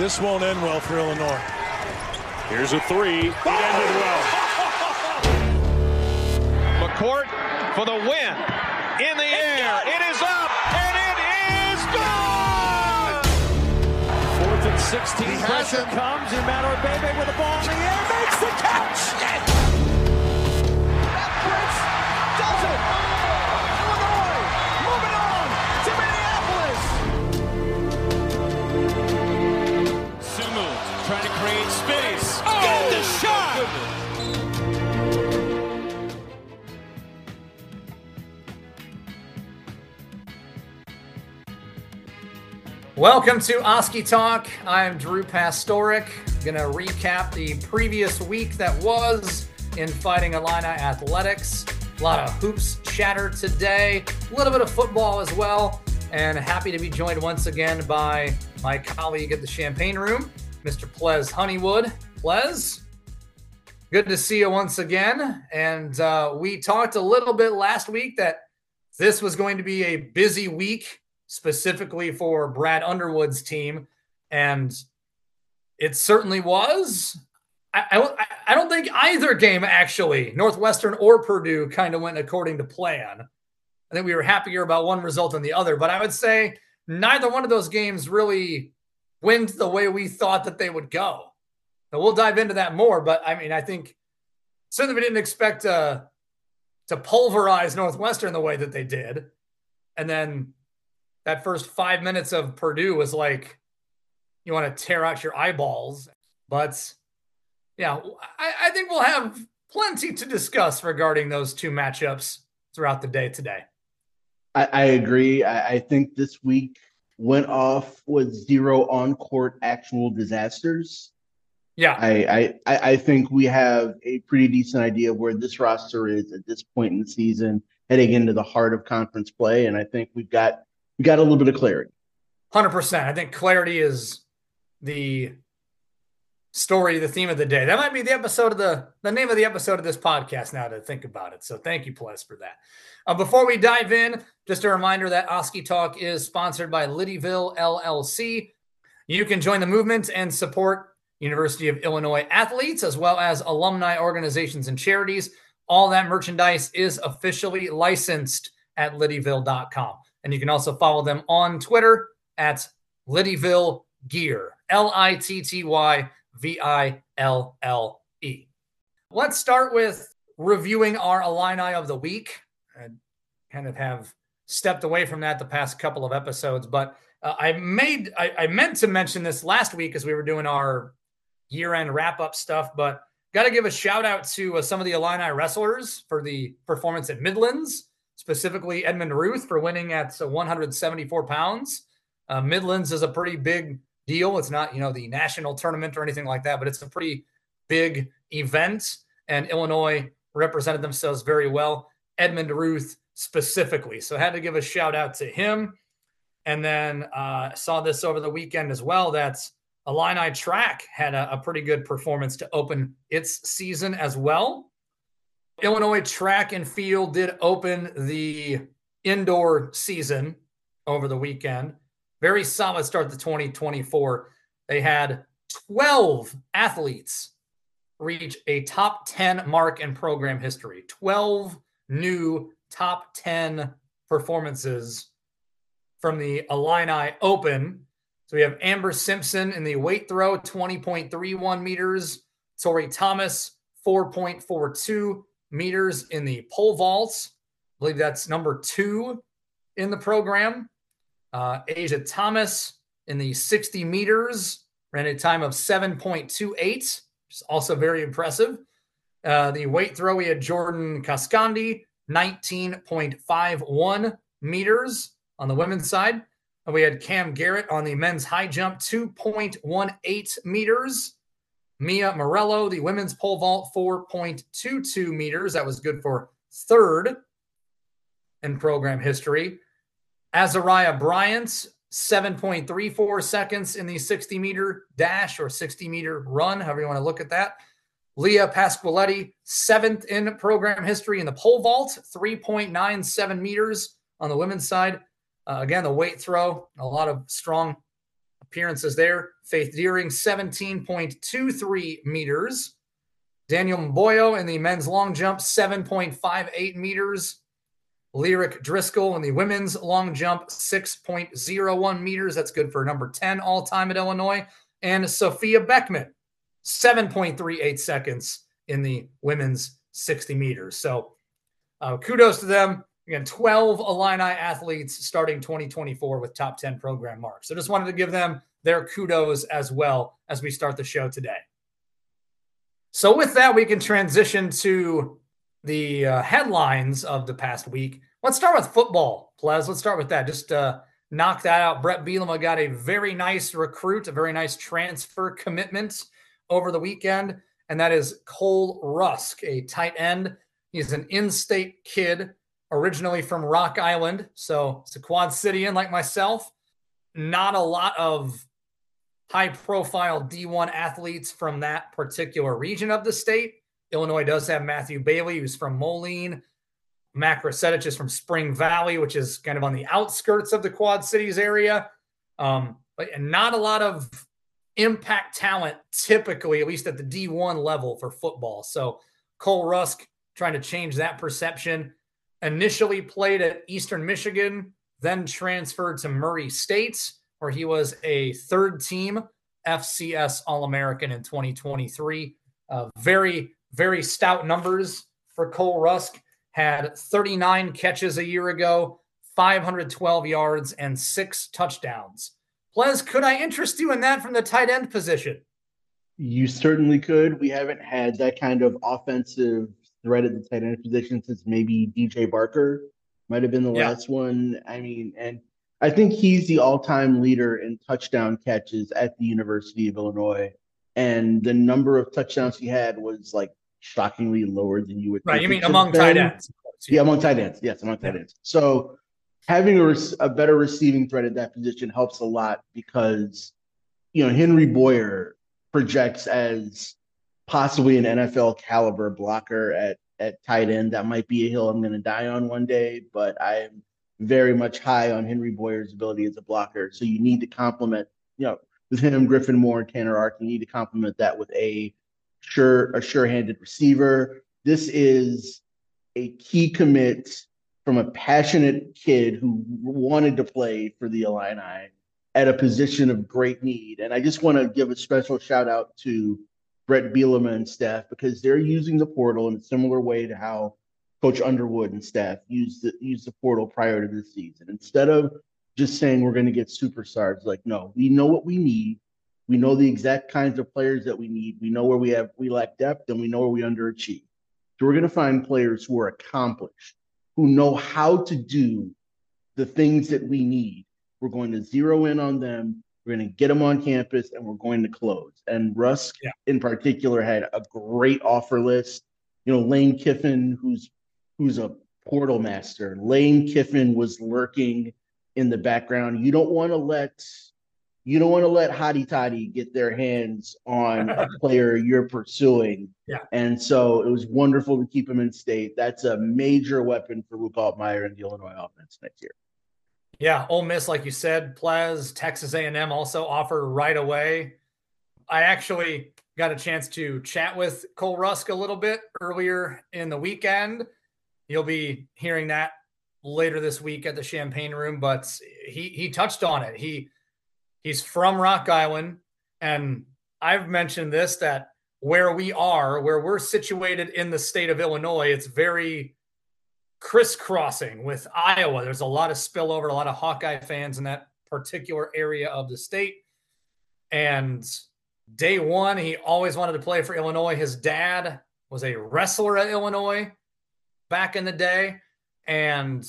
This won't end well for Illinois. Here's a three. It ended well. McCourt for the win. In the air. It is up. And it is gone. Fourth and 16. He Pressure comes. And Matt Bebe with the ball in the air makes the catch. That Welcome to Oski Talk. I'm Drew Pastoric. To recap the previous week that was in Fighting Illini Athletics. A lot of hoops chatter today, a little bit of football as well, and happy to be joined once again by my colleague at the Champaign Room, Mr. Pleas Honeywood. Pleas, good to see you once again. And uh, we talked a little bit last week that this was going to be a busy week specifically for Brad Underwood's team, and it certainly was. I, I, I don't think either game actually, Northwestern or Purdue, kind of went according to plan. I think we were happier about one result than the other, but I would say neither one of those games really went the way we thought that they would go. Now we'll dive into that more, but I mean, I think certainly we didn't expect uh, to pulverize Northwestern the way that they did, and then that first five minutes of Purdue was like you want to tear out your eyeballs. But yeah, I, I, think we'll have plenty to discuss regarding those two matchups throughout the day today. I, I agree. I, I, think this week went off with zero on court actual disasters. Yeah. I, I, I think we have a pretty decent idea of where this roster is at this point in the season, heading into the heart of conference play. And I think we've got we got a little bit of clarity. 100%. I think clarity is the story, the theme of the day. That might be the episode of the the name of the episode of this podcast now to think about it. So thank you, Pleas, for that. Uh, before we dive in, just a reminder that Oski Talk is sponsored by Littyville LLC. You can join the movement and support University of Illinois athletes as well as alumni organizations and charities. All that merchandise is officially licensed at littyville.com. And you can also follow them on Twitter at Littyville Gear, L I T T Y V I L L E. Let's start with reviewing our Illini of the week. I kind of have stepped away from that the past couple of episodes, but uh, I made, I, I meant to mention this last week as we were doing our year end wrap up stuff, but got to give a shout out to uh, some of the Illini wrestlers for the performance at Midlands specifically Edmond Ruth for winning at 174 pounds. Uh, Midlands is a pretty big deal. It's not, you know, the national tournament or anything like that, but it's a pretty big event. And Illinois represented themselves very well. Edmond Ruth specifically. So I had to give a shout out to him. And then uh, saw this over the weekend as well. That's Illini track had a, a pretty good performance to open its season as well. Illinois track and field did open the indoor season over the weekend. Very solid start to 2024. They had 12 athletes reach a top 10 mark in program history. 12 new top 10 performances from the Illini Open. So we have Amber Simpson in the weight throw, 20.31 meters. Tori Thomas, 4.42 meters in the pole vaults. I believe that's number two in the program. Uh, Asia Thomas in the 60 meters ran a time of 7.28, which is also very impressive. Uh, the weight throw, we had Jordan Cascandi, 19.51 meters on the women's side. And we had Cam Garrett on the men's high jump, 2.18 meters. Mia Morello, the women's pole vault, 4.22 meters. That was good for third in program history. Azariah Bryant, 7.34 seconds in the 60 meter dash or 60 meter run, however you want to look at that. Leah Pasqualetti, seventh in program history in the pole vault, 3.97 meters on the women's side. Uh, again, the weight throw, a lot of strong appearances there. Faith Deering, 17.23 meters. Daniel Mboyo in the men's long jump, 7.58 meters. Lyric Driscoll in the women's long jump, 6.01 meters. That's good for number 10 all time at Illinois. And Sophia Beckman, 7.38 seconds in the women's 60 meters. So uh, kudos to them. Again, 12 Illini athletes starting 2024 with top 10 program marks. So just wanted to give them their kudos as well as we start the show today. So with that, we can transition to the uh, headlines of the past week. Let's start with football, Pleas. Let's start with that. Just uh, knock that out. Brett Bielema got a very nice recruit, a very nice transfer commitment over the weekend, and that is Cole Rusk, a tight end. He's an in-state kid, originally from Rock Island, so it's a Quad Cityan like myself. Not a lot of high-profile D1 athletes from that particular region of the state. Illinois does have Matthew Bailey, who's from Moline. Mac Rasetich is from Spring Valley, which is kind of on the outskirts of the Quad Cities area. Um, but not a lot of impact talent typically, at least at the D1 level for football. So Cole Rusk trying to change that perception. Initially played at Eastern Michigan, then transferred to Murray State, where he was a third team FCS All American in 2023. Uh, very, very stout numbers for Cole Rusk. Had 39 catches a year ago, 512 yards, and six touchdowns. Pleas, could I interest you in that from the tight end position? You certainly could. We haven't had that kind of offensive threat at the tight end position since maybe DJ Barker might have been the yeah. last one. I mean, and I think he's the all-time leader in touchdown catches at the University of Illinois, and the number of touchdowns he had was like shockingly lower than you would. Think. Right, you mean among tight ends? Yeah. yeah. among tight ends. Yes, among tight ends. So having a, a better receiving threat at that position helps a lot because you know Henry Boyer projects as possibly an NFL caliber blocker at at tight end. That might be a hill I'm going to die on one day, but I'm very much high on Henry Boyer's ability as a blocker. So you need to complement, you know, with him, Griffin Moore, and Tanner Ark, you need to complement that with a sure, a sure-handed receiver. This is a key commit from a passionate kid who wanted to play for the Illini at a position of great need. And I just want to give a special shout out to Brett Bielema and staff because they're using the portal in a similar way to how Coach Underwood and staff used the used the portal prior to the season. Instead of just saying we're going to get superstars, like no, we know what we need. We know the exact kinds of players that we need. We know where we have we lack depth, and we know where we underachieve. So we're going to find players who are accomplished, who know how to do the things that we need. We're going to zero in on them. We're going to get them on campus, and we're going to close. And Rusk, yeah. in particular, had a great offer list. You know, Lane Kiffin, who's who's a portal master. Lane Kiffin was lurking in the background. You don't want to let you don't want to let Hotty Toddy get their hands on a player you're pursuing. Yeah. And so it was wonderful to keep him in state. That's a major weapon for Luke Altmyer and the Illinois offense next year. Yeah, Ole Miss, like you said, Pleas, Texas A&M also offer right away. I actually got a chance to chat with Cole Rusk a little bit earlier in the weekend. You'll be hearing that later this week at the Champaign Room, but he he touched on it. He he's from Rock Island, and I've mentioned this that where we are, where we're situated in the state of Illinois, it's very crisscrossing with Iowa. There's a lot of spillover, a lot of Hawkeye fans in that particular area of the state. And day one, he always wanted to play for Illinois. His dad was a wrestler at Illinois back in the day. And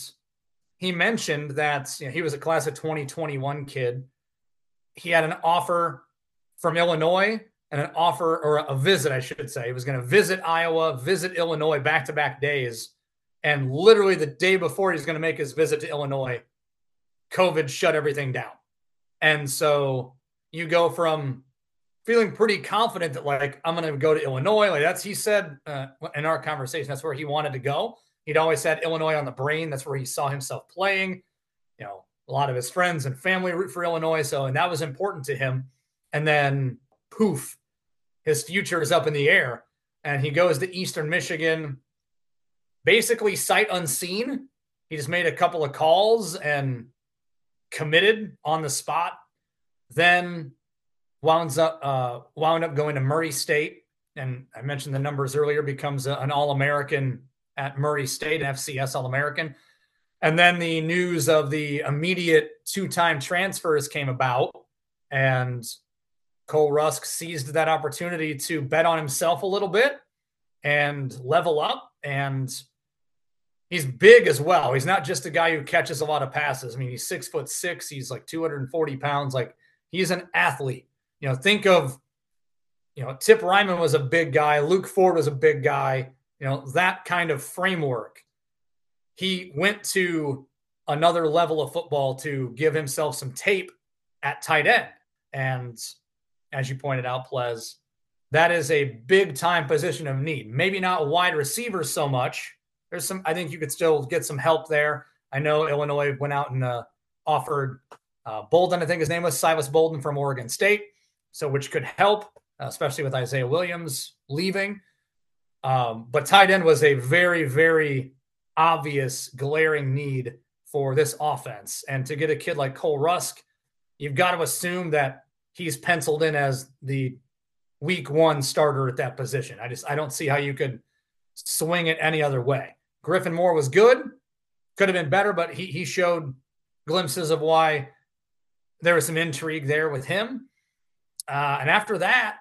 he mentioned that you know, he was a class of 2021 kid. He had an offer from Illinois and an offer or a visit, I should say. He was going to visit Iowa, visit Illinois back to back days. And literally the day before he's going to make his visit to Illinois, COVID shut everything down. And so you go from feeling pretty confident that like I'm going to go to Illinois. Like that's he said uh, in our conversation. That's where he wanted to go. He'd always had Illinois on the brain. That's where he saw himself playing. You know, a lot of his friends and family root for Illinois. So, and that was important to him. And then poof, his future is up in the air. And he goes to Eastern Michigan, basically sight unseen. He just made a couple of calls and committed on the spot. Then wound up uh, wound up going to Murray State, and I mentioned the numbers earlier. Becomes a, an All American at Murray State, FCS All American. And then the news of the immediate two time transfers came about, and Cole Rusk seized that opportunity to bet on himself a little bit and level up. And he's big as well. He's not just a guy who catches a lot of passes. I mean, he's six foot six, he's like 240 pounds. Like he's an athlete. You know, think of, you know, Tip Reiman was a big guy, Luke Ford was a big guy, you know, that kind of framework he went to another level of football to give himself some tape at tight end. And as you pointed out, Pleas, that is a big time position of need. Maybe not wide receiver so much. There's some, I think you could still get some help there. I know Illinois went out and uh, offered uh, Bolden, I think his name was Silas Bolden from Oregon State, so which could help, especially with Isaiah Williams leaving. Um, but tight end was a very, very obvious, glaring need for this offense. And to get a kid like Cole Rusk, you've got to assume that he's penciled in as the week one starter at that position. I just I don't see how you could swing it any other way. Griffin Moore was good, could have been better, but he he showed glimpses of why there was some intrigue there with him. Uh, and after that,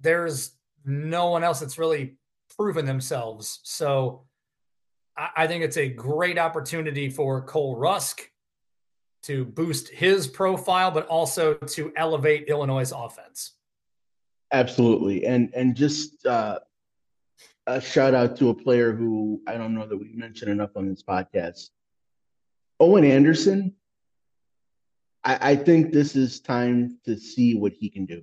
there's no one else that's really proven themselves. So I think it's a great opportunity for Cole Rusk to boost his profile, but also to elevate Illinois' offense. Absolutely, and and just uh, a shout out to a player who I don't know that we mentioned enough on this podcast, Owen Anderson. I, I think this is time to see what he can do.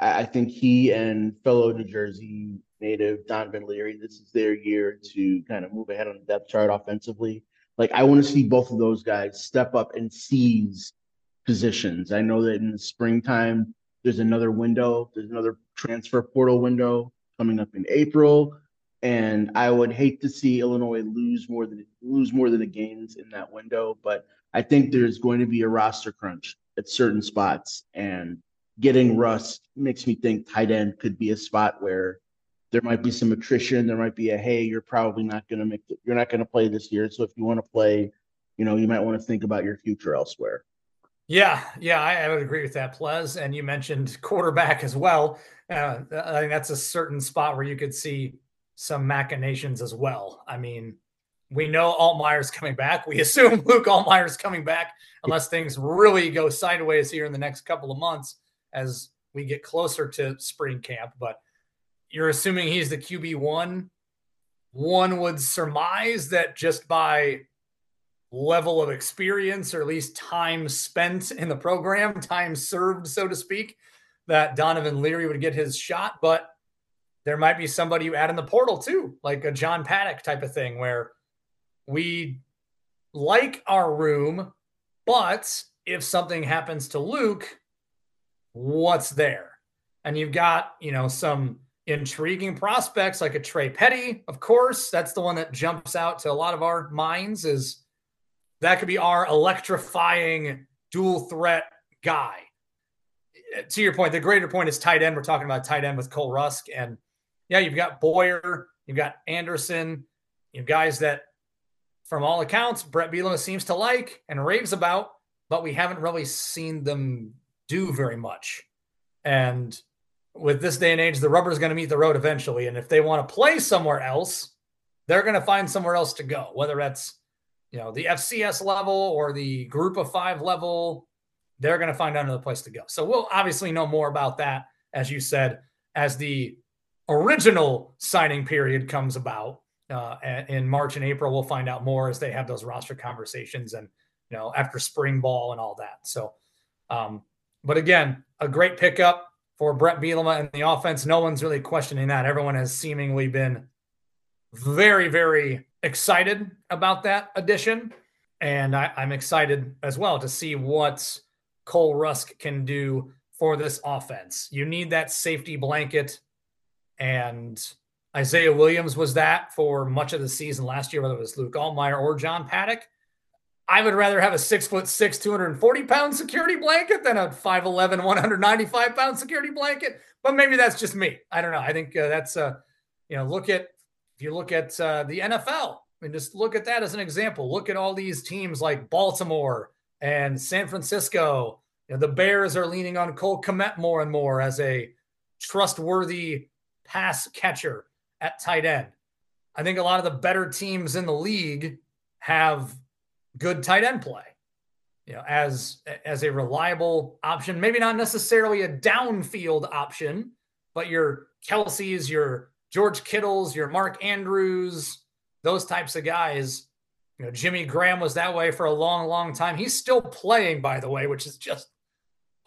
I, I think he and fellow New Jersey native Donovan Leary. This is their year to kind of move ahead on the depth chart offensively. Like I want to see both of those guys step up and seize positions. I know that in the springtime there's another window, there's another transfer portal window coming up in April, and I would hate to see Illinois lose more than lose more than the gains in that window. But I think there's going to be a roster crunch at certain spots, and getting Russ makes me think tight end could be a spot where there might be some attrition. There might be a hey, you're probably not going to make the, you're not going to play this year. So if you want to play, you know, you might want to think about your future elsewhere. Yeah, yeah, I, I would agree with that, Pleas. And you mentioned quarterback as well. Uh, I think that's a certain spot where you could see some machinations as well. I mean, we know Altmyer's coming back. We assume Luke Altmyer's coming back unless things really go sideways here in the next couple of months as we get closer to spring camp. But you're assuming he's the QB one. One would surmise that just by level of experience or at least time spent in the program, time served, so to speak, that Donovan Leary would get his shot. But there might be somebody you add in the portal too, like a John Paddock type of thing, where we like our room, but if something happens to Luke, what's there? And you've got, you know, some intriguing prospects like a Trey Petty, of course. That's the one that jumps out to a lot of our minds is that could be our electrifying dual threat guy. To your point, the greater point is tight end. We're talking about tight end with Cole Rusk. And yeah, you've got Boyer, you've got Anderson, you have guys that, from all accounts, Brett Bielema seems to like and raves about, but we haven't really seen them do very much. And with this day and age, the rubber is going to meet the road eventually. And if they want to play somewhere else, they're going to find somewhere else to go, whether that's you know the FCS level or the group of five level. They're going to find another place to go. So we'll obviously know more about that, as you said, as the original signing period comes about uh, in March and April. We'll find out more as they have those roster conversations and you know after spring ball and all that. So, um, but again, a great pickup for Brett Bielema and the offense. No one's really questioning that. Everyone has seemingly been very, very excited about that addition. And I, I'm excited as well to see what Cole Rusk can do for this offense. You need that safety blanket. And Isaiah Williams was that for much of the season last year, whether it was Luke Altmyer or John Paddock. I would rather have a six foot six, 240 pound security blanket than a 5'11, 195 pound security blanket. But maybe that's just me. I don't know. I think uh, that's, uh, you know, look at, if you look at uh, the NFL, I mean, just look at that as an example. Look at all these teams like Baltimore and San Francisco. You know, the Bears are leaning on Cole Kmet more and more as a trustworthy pass catcher at tight end. I think a lot of the better teams in the league have good tight end play. You know, as as a reliable option, maybe not necessarily a downfield option, but your Kelce's, your George Kittles, your Mark Andrews, those types of guys. You know, Jimmy Graham was that way for a long, long time. He's still playing, by the way, which is just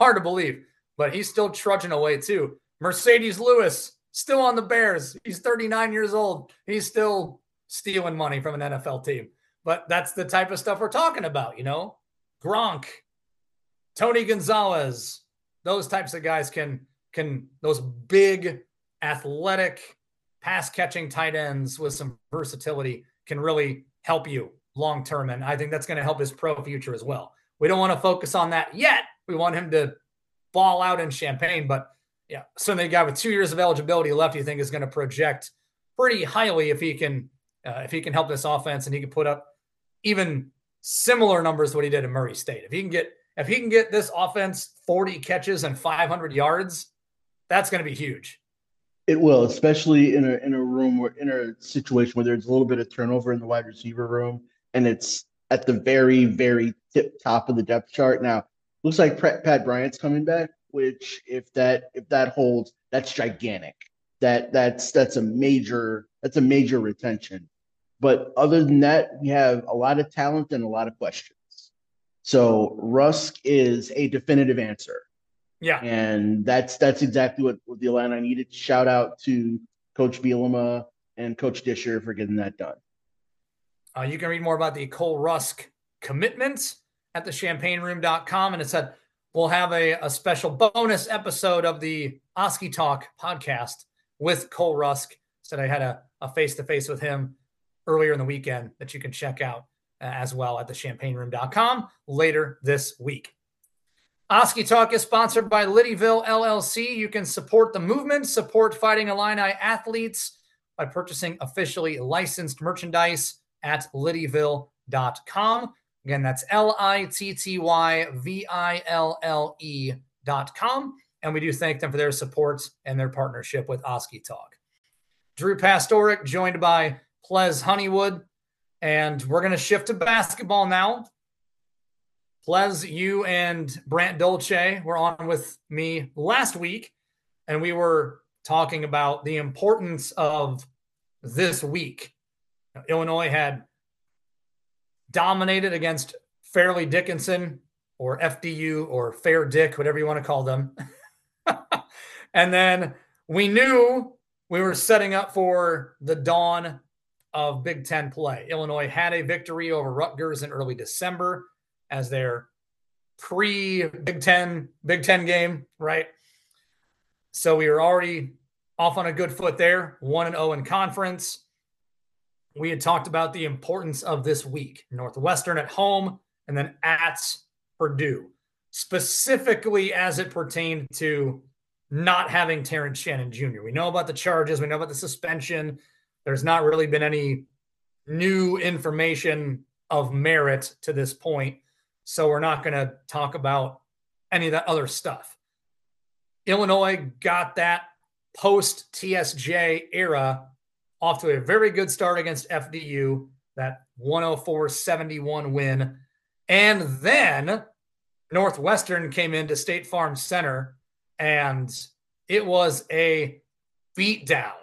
hard to believe, but he's still trudging away too. Marcedes Lewis, still on the Bears. He's 39 years old. He's still stealing money from an NFL team. But that's the type of stuff we're talking about, you know? Gronk, Tony Gonzalez, those types of guys can can those big athletic pass catching tight ends with some versatility can really help you long term and I think that's going to help his pro future as well. We don't want to focus on that yet. We want him to ball out in Champaign, but yeah, certainly a guy with two years of eligibility left, you think is going to project pretty highly if he can uh, if he can help this offense and he can put up even similar numbers to what he did in Murray State. If he can get if he can get this offense 40 catches and 500 yards, that's going to be huge. It will, especially in a in a room where in a situation where there's a little bit of turnover in the wide receiver room, and it's at the very very tip top of the depth chart. Now, looks like Pat Bryant's coming back, which if that if that holds, that's gigantic. That that's that's a major that's a major retention. But other than that, we have a lot of talent and a lot of questions. So Rusk is a definitive answer. Yeah. And that's that's exactly what, what the Illini needed. Shout out to Coach Bielema and Coach Disher for getting that done. Uh, you can read more about the Cole Rusk commitments at the champaignroom.com. And it said we'll have a, a special bonus episode of the Oski Talk podcast with Cole Rusk. Said I had a face to face with him earlier in the weekend that you can check out uh, as well at the champaignroom.com later this week. Oski Talk is sponsored by Littyville LLC. You can support the movement, support Fighting Illini athletes by purchasing officially licensed merchandise at littyville.com. Again, that's L I T T Y V I L L E dot com. And we do thank them for their support and their partnership with Oski Talk. Drew Pastoric, joined by Pleas Honeywood. And we're going to shift to basketball now. Pleas, you and Brant Dolce were on with me last week, and we were talking about the importance of this week. Illinois had dominated against Fairleigh Dickinson or FDU or Fair Dick, whatever you want to call them. and then we knew we were setting up for the dawn of Big Ten play. Illinois had a victory over Rutgers in early December as their pre Big Ten Big Ten game, right? So we were already off on a good foot there, one and zero oh in conference. We had talked about the importance of this week: Northwestern at home, and then at Purdue, specifically as it pertained to not having Terrence Shannon Jr. We know about the charges, we know about the suspension there's not really been any new information of merit to this point. So we're not going to talk about any of that other stuff. Illinois got that post TSJ era off to a very good start against FDU, that 104 71 win. And then Northwestern came into State Farm Center and it was a beatdown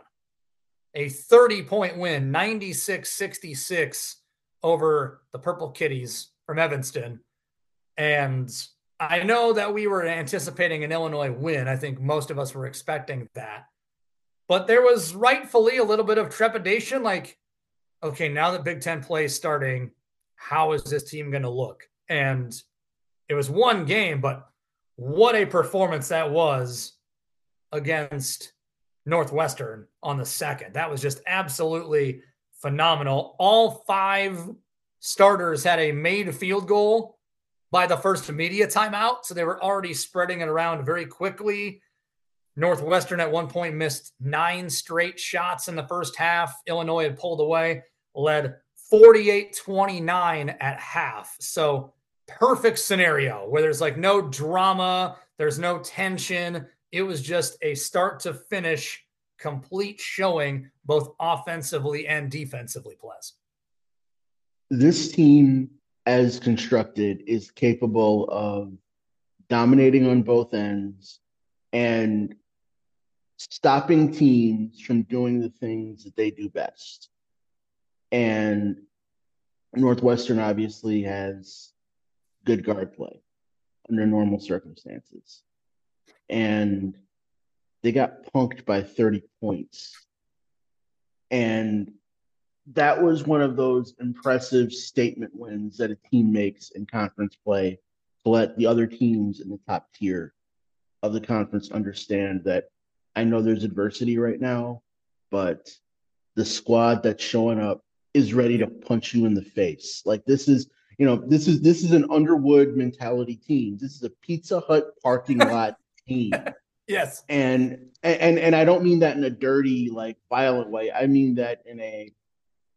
a 30 point win, 96 66 over the Purple Kitties from Evanston. And I know that we were anticipating an Illinois win. I think most of us were expecting that. But there was rightfully a little bit of trepidation like, okay, now that Big Ten play is starting, how is this team going to look? And it was one game, but what a performance that was against Northwestern on the second. That was just absolutely phenomenal. All five starters had a made field goal by the first media timeout. So they were already spreading it around very quickly. Northwestern at one point missed nine straight shots in the first half. Illinois had pulled away, led 48 29 at half. So perfect scenario where there's like no drama, there's no tension. It was just a start to finish complete showing, both offensively and defensively, Pleas. This team, as constructed, is capable of dominating on both ends and stopping teams from doing the things that they do best. And Northwestern obviously has good guard play under normal circumstances. And they got punked by 30 points. And that was one of those impressive statement wins that a team makes in conference play to let the other teams in the top tier of the conference understand that I know there's adversity right now, but the squad that's showing up is ready to punch you in the face. Like this is, you know, this is this is an Underwood mentality team. This is a Pizza Hut parking lot team. Yes. And and and I don't mean that in a dirty, like violent way. I mean that in a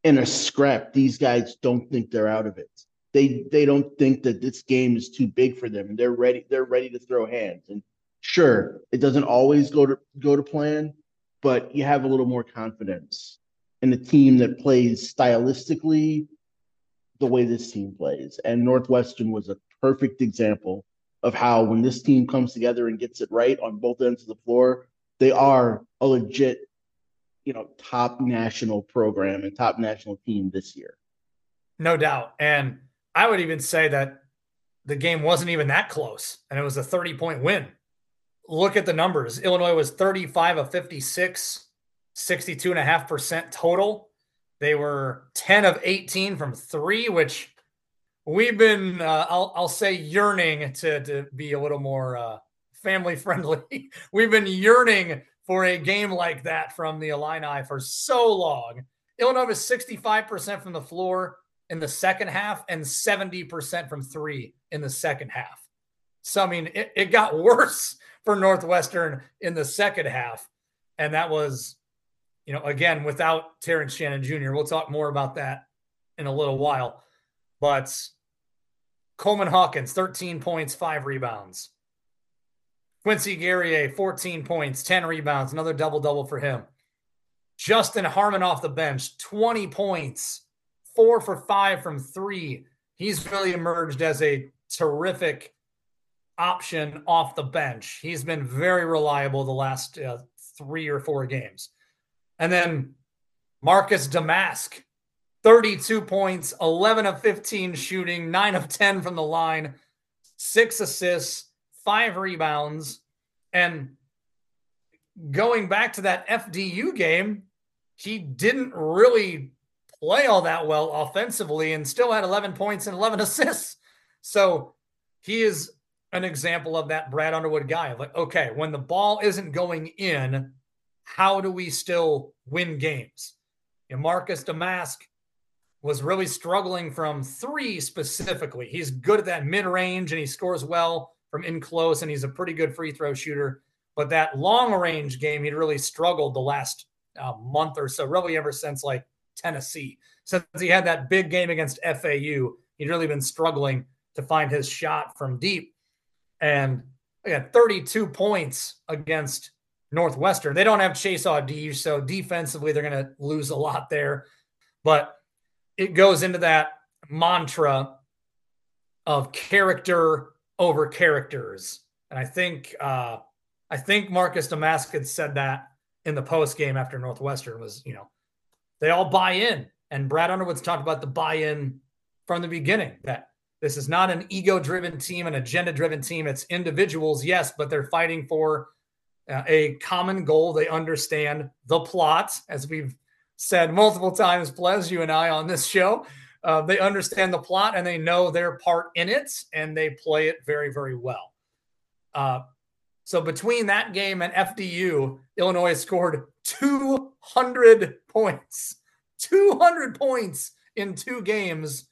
in a scrap. These guys don't think they're out of it. They they don't think that this game is too big for them, and they're ready. They're ready to throw hands. And sure, it doesn't always go to go to plan, but you have a little more confidence in a team that plays stylistically the way this team plays. And Northwestern was a perfect example of how when this team comes together and gets it right on both ends of the floor, they are a legit, you know, top national program and top national team this year. No doubt. And I would even say that the game wasn't even that close and it was a 30 point win. Look at the numbers. Illinois was 35 of 56 62.5% total. They were 10 of 18 from three, which we've been, uh, I'll, I'll say, yearning to, to be a little more uh, family friendly. we've been yearning for a game like that from the Illini for so long. Illinois was 65% from the floor in the second half and 70% from three in the second half. So, I mean, it, it got worse for Northwestern in the second half. And that was you know, again, without Terrence Shannon Jr., we'll talk more about that in a little while. But Coleman Hawkins, 13 points, five rebounds. Quincy Guerrier, 14 points, 10 rebounds, another double double for him. Justin Harmon off the bench, 20 points, four for five from three. He's really emerged as a terrific option off the bench. He's been very reliable the last uh, three or four games. And then Marcus Domask, 32 points, 11 of 15 shooting, 9 of 10 from the line, six assists, five rebounds. And going back to that FDU game, he didn't really play all that well offensively and still had 11 points and 11 assists. So he is an example of that Brad Underwood guy. Like, okay, when the ball isn't going in, how do we still win games? And Marcus Domask was really struggling from three specifically. He's good at that mid range and he scores well from in close, and he's a pretty good free throw shooter. But that long range game, he'd really struggled the last uh, month or so, really ever since like Tennessee. Since he had that big game against FAU, he'd really been struggling to find his shot from deep. And again, 32 points against Northwestern. They don't have Chase Audige, so defensively they're going to lose a lot there. But it goes into that mantra of character over characters, and I think uh, I think Marcus had said that in the post game after Northwestern was you know they all buy in, and Brad Underwood's talked about the buy in from the beginning that this is not an ego driven team, an agenda driven team. It's individuals, yes, but they're fighting for uh, a common goal. They understand the plot, as we've said multiple times, Pleas, you and I on this show. uh, they understand the plot and they know their part in it, and they play it very, very well. Uh, so between that game and FDU, Illinois scored 200 points. 200 points in two games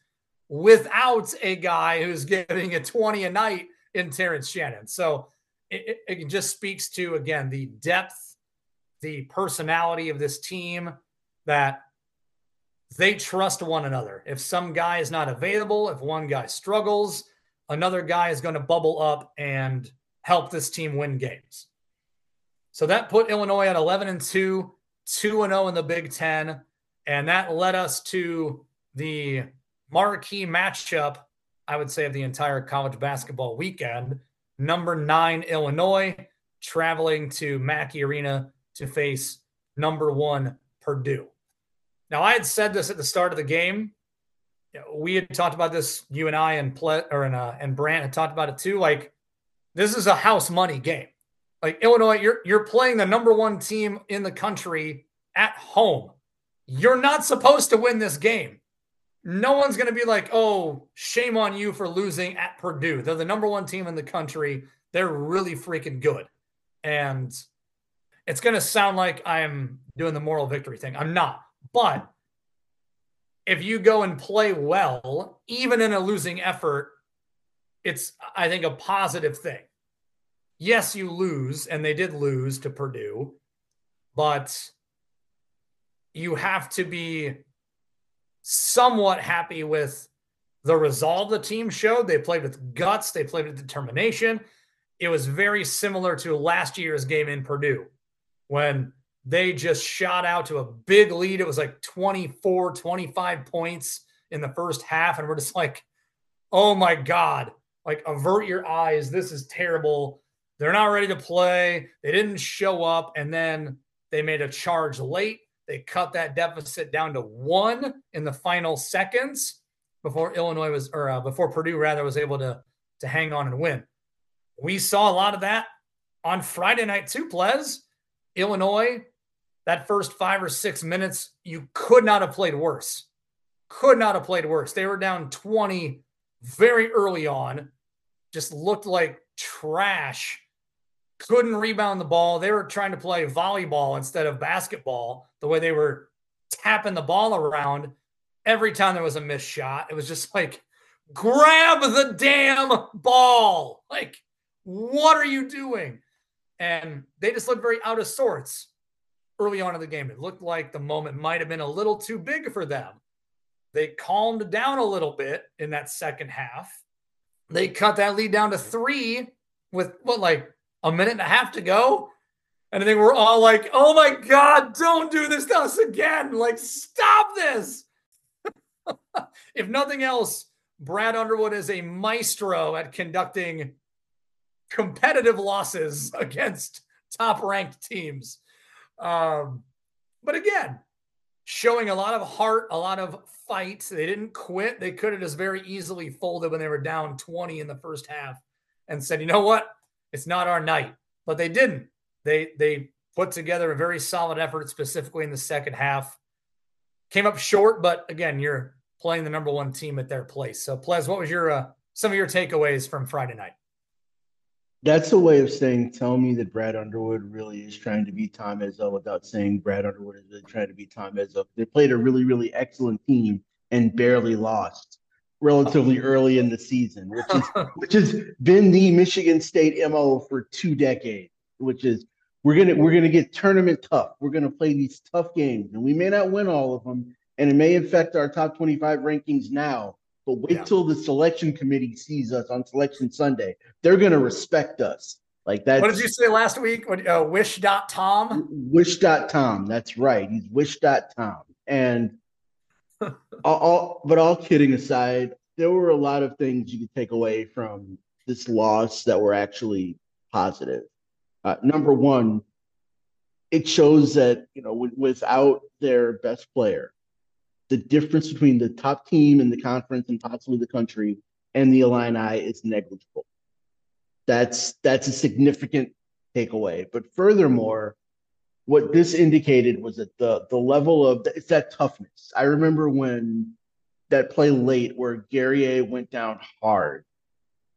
without a guy who's getting a 20 a night in Terrence Shannon. So it, it just speaks to, again, the depth, the personality of this team that they trust one another. If some guy is not available, if one guy struggles, another guy is going to bubble up and help this team win games. So that put Illinois at 11 and 2, 2 and 0 in the Big 10, and that led us to the marquee matchup, I would say of the entire college basketball weekend. Number 9 Illinois traveling to Mackey Arena to face number 1 Purdue. Now, I had said this at the start of the game. We had talked about this. You and I and or and, uh, and Brant had talked about it too. Like this is a house money game. Like Illinois, you're you're playing the number one team in the country at home. You're not supposed to win this game. No one's going to be like, "Oh, shame on you for losing at Purdue." They're the number one team in the country. They're really freaking good, and it's going to sound like I'm doing the moral victory thing. I'm not, but if you go and play well, even in a losing effort, it's I think a positive thing. Yes, you lose, and they did lose to Purdue, but you have to be somewhat happy with the resolve the team showed. They played with guts, they played with determination. It was very similar to last year's game in Purdue when they just shot out to a big lead. It was like 24, 25 points in the first half. And we're just like, oh my God, like avert your eyes. This is terrible. They're not ready to play. They didn't show up. And then they made a charge late. They cut that deficit down to one in the final seconds before Illinois was, or uh, before Purdue rather was able to to hang on and win. We saw a lot of that on Friday night too, Pleas, Illinois, that first five or six minutes, you could not have played worse. Could not have played worse. They were down 20 very early on, just looked like trash. Couldn't rebound the ball. They were trying to play volleyball instead of basketball, the way they were tapping the ball around every time there was a missed shot. It was just like, grab the damn ball. Like, what are you doing? And they just looked very out of sorts early on in the game. It looked like the moment might have been a little too big for them. They calmed down a little bit in that second half. They cut that lead down to three with what, like a minute and a half to go. And I think we're all like, oh my God, don't do this to us again. Like, stop this. if nothing else, Brad Underwood is a maestro at conducting competitive losses against top ranked teams. Um, but again, showing a lot of heart, a lot of fight. They didn't quit. They could have just very easily folded when they were down 20 in the first half and said, you know what? It's not our night. But they didn't. They they put together a very solid effort, specifically in the second half. Came up short, but again, you're playing the number one team at their place. So, Pleas, what was your uh, some of your takeaways from Friday night? That's a way of saying, tell me that Brad Underwood really is trying to be Tom Izzo without saying Brad Underwood is really trying to be Tom Izzo. They played a really, really excellent team and barely lost relatively early in the season, which is which has been the Michigan State MO for two decades, which is we're gonna we're gonna get tournament tough. We're gonna play these tough games, and we may not win all of them, and it may affect our top 25 rankings now, but wait yeah. till the selection committee sees us on selection Sunday. They're going to respect us. Like that. What did you say last week? What, uh, wish.tom? Wish.tom. That's right. He's wish.tom. And all, but all kidding aside, there were a lot of things you could take away from this loss that were actually positive. Uh, number one, it shows that, you know, w- without their best player, the difference between the top team in the conference and possibly the country and the Illini is negligible. That's that's a significant takeaway. But furthermore, what this indicated was that the the level of it's that toughness. I remember when that play late where Guerrier went down hard,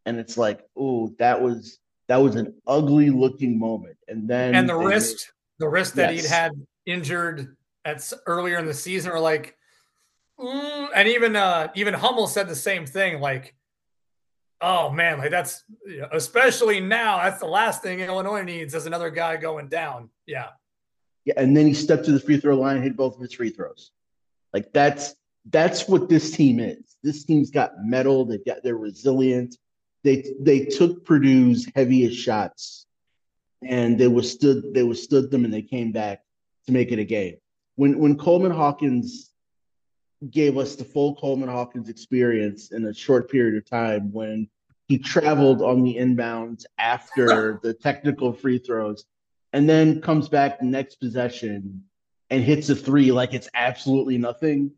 and it's like, oh, that was that was an ugly looking moment. And then and the wrist, the wrist that yes. he'd had injured at earlier in the season, are like, mm, and even uh even Hummel said the same thing, like. Oh man, like that's especially now. That's the last thing Illinois needs is another guy going down. Yeah. Yeah, and then he stepped to the free throw line and hit both of his free throws. Like that's that's what this team is. This team's got metal. They've got they're resilient. They they took Purdue's heaviest shots, and they withstood they withstood them, and they came back to make it a game. When when Coleman Hawkins gave us the full Coleman Hawkins experience in a short period of time, when he traveled on the inbounds after the technical free throws, and then comes back the next possession and hits a three like it's absolutely nothing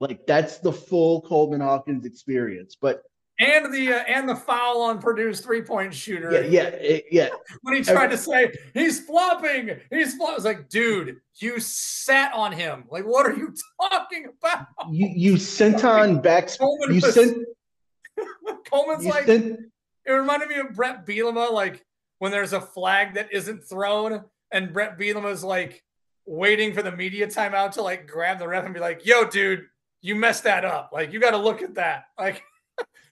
like that's the full Coleman Hawkins experience. But and the uh, and the foul on Purdue's three point shooter. Yeah, yeah, yeah. when he tried to say he's flopping, he's flopping. It's like, dude, you sat on him. Like, what are you talking about? You you sent on back. Coleman you was, sent. Coleman's you like. Sent, it reminded me of Brett Bielema, like when there's a flag that isn't thrown, and Brett Bielema's like waiting for the media timeout to like grab the ref and be like, "Yo, dude, you messed that up. Like you got to look at that. Like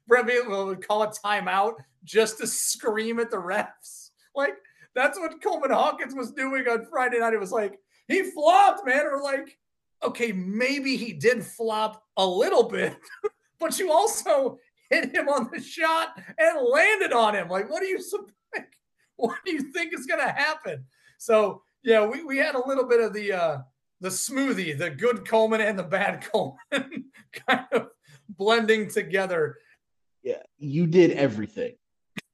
Brett would call a timeout just to scream at the refs. Like that's what Coleman Hawkins was doing on Friday night. It was like he flopped, man. Or like, okay, maybe he did flop a little bit, but you also hit him on the shot and landed on him. Like, what do you like, what do you think is gonna happen? So yeah, we, we had a little bit of the uh the smoothie, the good Coleman and the bad Coleman kind of blending together. Yeah, you did everything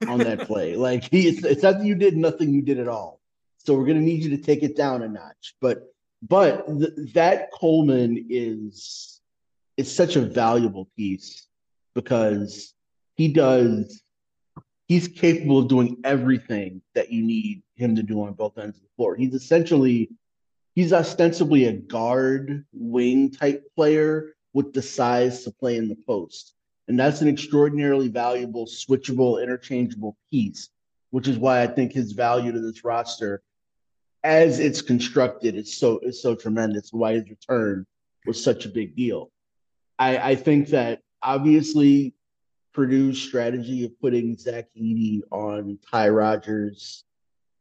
on that play. Like he, it's, it's not that you did nothing, you did it all. So we're gonna need you to take it down a notch. But but th- that Coleman is is such a valuable piece because he does he's capable of doing everything that you need him to do on both ends of the floor. He's essentially he's ostensibly a guard wing type player with the size to play in the post. And that's an extraordinarily valuable, switchable, interchangeable piece, which is why I think his value to this roster, as it's constructed, is so is so tremendous. Why his return was such a big deal. I, I think that obviously Purdue's strategy of putting Zach Edey on Ty Rodgers,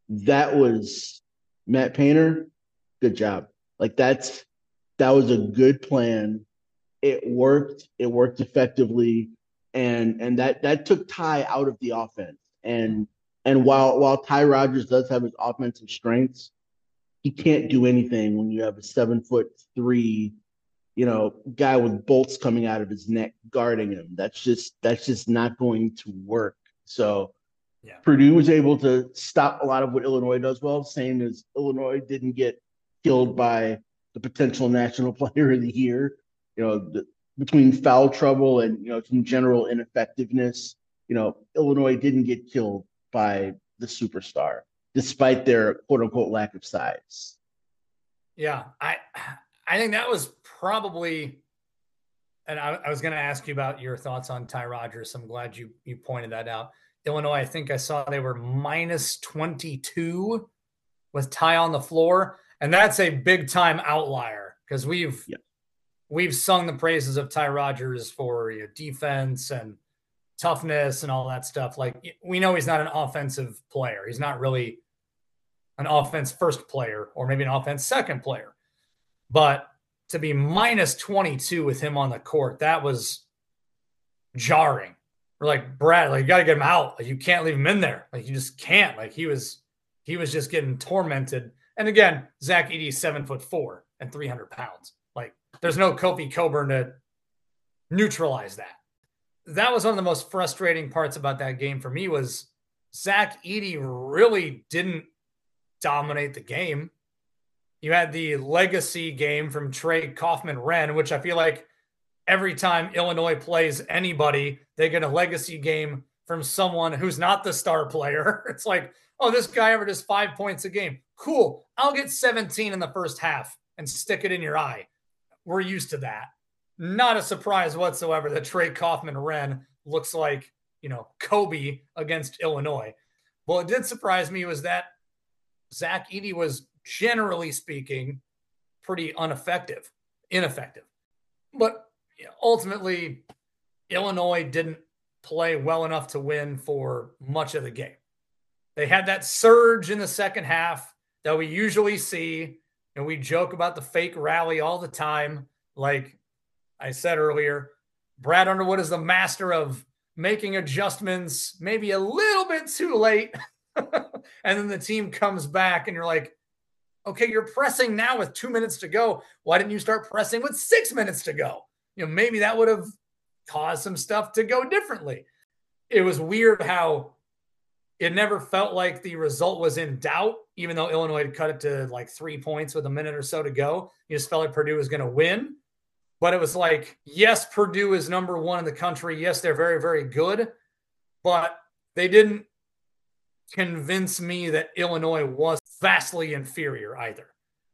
that was Matt Painter good job. Like that's that was a good plan. It worked. It worked effectively, and and that that took Ty out of the offense. And and while while Ty Rodgers does have his offensive strengths, he can't do anything when you have a seven foot three, you know, guy with bolts coming out of his neck guarding him. That's just that's just not going to work. So yeah. Purdue was able to stop a lot of what Illinois does well, same as Illinois didn't get killed by the potential national player of the year. You know, the, between foul trouble and you know some general ineffectiveness, you know, Illinois didn't get killed by the superstar, despite their quote unquote lack of size. Yeah, I I think that was probably and I, I was going to ask you about your thoughts on Ty Rodgers. I'm glad you you pointed that out. Illinois, I think I saw they were minus 22 with Ty on the floor and that's a big time outlier because we've yeah. We've sung the praises of Ty Rodgers for you know, defense and toughness and all that stuff. Like we know he's not an offensive player. He's not really an offense first player or maybe an offense second player. But to be minus 22 with him on the court, that was jarring. We're like, Brad, like you got to get him out. Like you can't leave him in there. Like you just can't. Like he was, he was just getting tormented and again, Zach Edey seven foot four and 300 pounds. There's no Kofi Cockburn to neutralize that. That was one of the most frustrating parts about that game for me was Zach Edey really didn't dominate the game. You had the legacy game from Trey Kaufman-Renn, which I feel like every time Illinois plays anybody, they get a legacy game from someone who's not the star player. It's like, oh, this guy averages five points a game. Cool. I'll get 17 in the first half and stick it in your eye. We're used to that. not a surprise whatsoever that Trey Kaufman-Renn looks like, you know, Kobe against Illinois. Well, it did surprise me was that Zach Edey was generally speaking pretty ineffective, ineffective. But ultimately, Illinois didn't play well enough to win for much of the game. They had that surge in the second half that we usually see, and we joke about the fake rally all the time. Like I said earlier, Brad Underwood is the master of making adjustments, maybe a little bit too late. and then the team comes back, and you're like, okay, you're pressing now with two minutes to go. Why didn't you start pressing with six minutes to go? You know, maybe that would have caused some stuff to go differently. It was weird how it never felt like the result was in doubt, even though Illinois had cut it to like three points with a minute or so to go. You just felt like Purdue was going to win. But it was like, yes, Purdue is number one in the country. Yes, they're very, very good. But they didn't convince me that Illinois was vastly inferior either.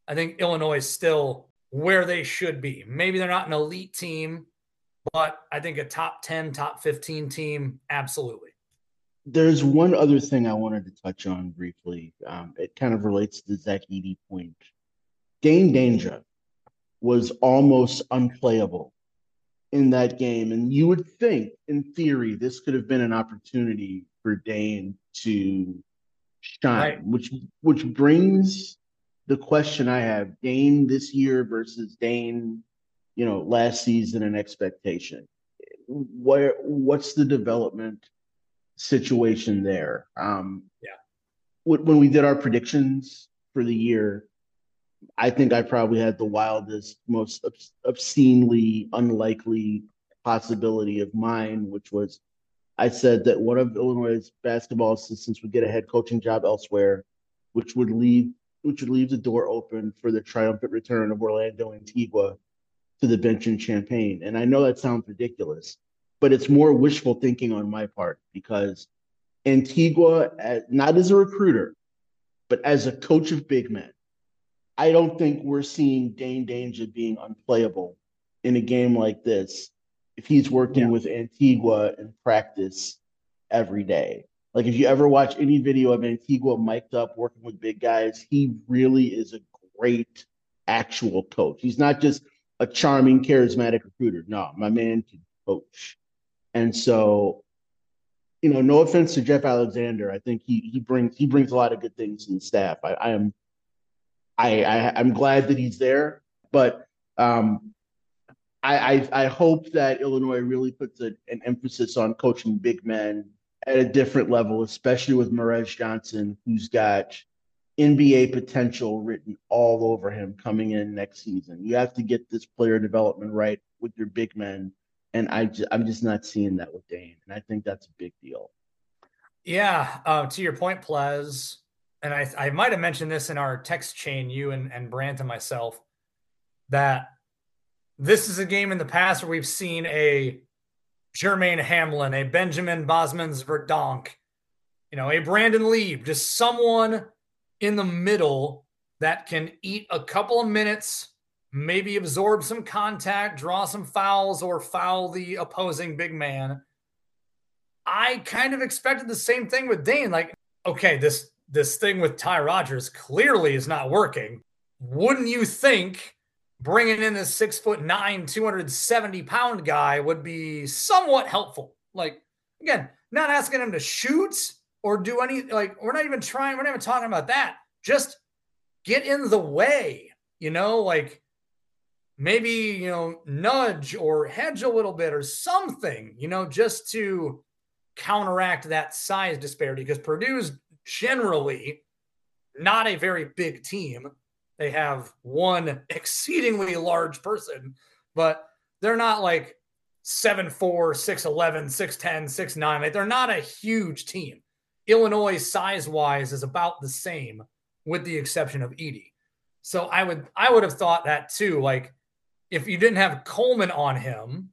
I think Illinois is still where they should be. Maybe they're not an elite team, but I think a top 10, top 15 team, absolutely. There's one other thing I wanted to touch on briefly. Um, it kind of relates to the Zach Edey point. Dain Dainja was almost unplayable in that game. And you would think, in theory, this could have been an opportunity for Dain to shine, right. which which brings the question I have: Dain this year versus Dain, you know, last season and expectation. Where what's the development situation there? Um, yeah. When we did our predictions for the year, I think I probably had the wildest, most obscenely unlikely possibility of mine, which was I said that one of Illinois' basketball assistants would get a head coaching job elsewhere, which would leave which would leave the door open for the triumphant return of Orlando Antigua to the bench in Champaign. And I know that sounds ridiculous, but it's more wishful thinking on my part because Antigua, not as a recruiter, but as a coach of big men, I don't think we're seeing Dain Dainja being unplayable in a game like this if he's working yeah. with Antigua in practice every day. Like if you ever watch any video of Antigua mic'd up working with big guys, he really is a great actual coach. He's not just a charming, charismatic recruiter. No, my man can coach. And so, you know, no offense to Jeff Alexander, I think he he brings he brings a lot of good things to the staff. I, I am I, I am glad that he's there, but um, I, I, I hope that Illinois really puts a, an emphasis on coaching big men at a different level, especially with Morez Johnson, who's got NBA potential written all over him coming in next season. You have to get this player development right with your big men, and I just, I'm just not seeing that with Dain, and I think that's a big deal. Yeah, uh, to your point, Pleas, and I, I might have mentioned this in our text chain, you and, and Brant and myself, that this is a game in the past where we've seen a Jermaine Hamlin, a Benjamin Bosmans-Verdonk, you know, a Brandon Lieb, just someone in the middle that can eat a couple of minutes, maybe absorb some contact, draw some fouls, or foul the opposing big man. I kind of expected the same thing with Dain. Like, okay, this this thing with Ty Rodgers clearly is not working. Wouldn't you think bringing in this six foot nine, 270 pound guy would be somewhat helpful? Like, again, not asking him to shoot or do any, like, we're not even trying, we're not even talking about that. Just get in the way, you know, like maybe, you know, nudge or hedge a little bit or something, you know, just to counteract that size disparity because Purdue's generally not a very big team. They have one exceedingly large person, but they're not like 7'4, 6'11, 6'10, 6'9. Like they're not a huge team. Illinois size wise is about the same with the exception of Edey So I would I would have thought that too. Like if you didn't have Coleman on him,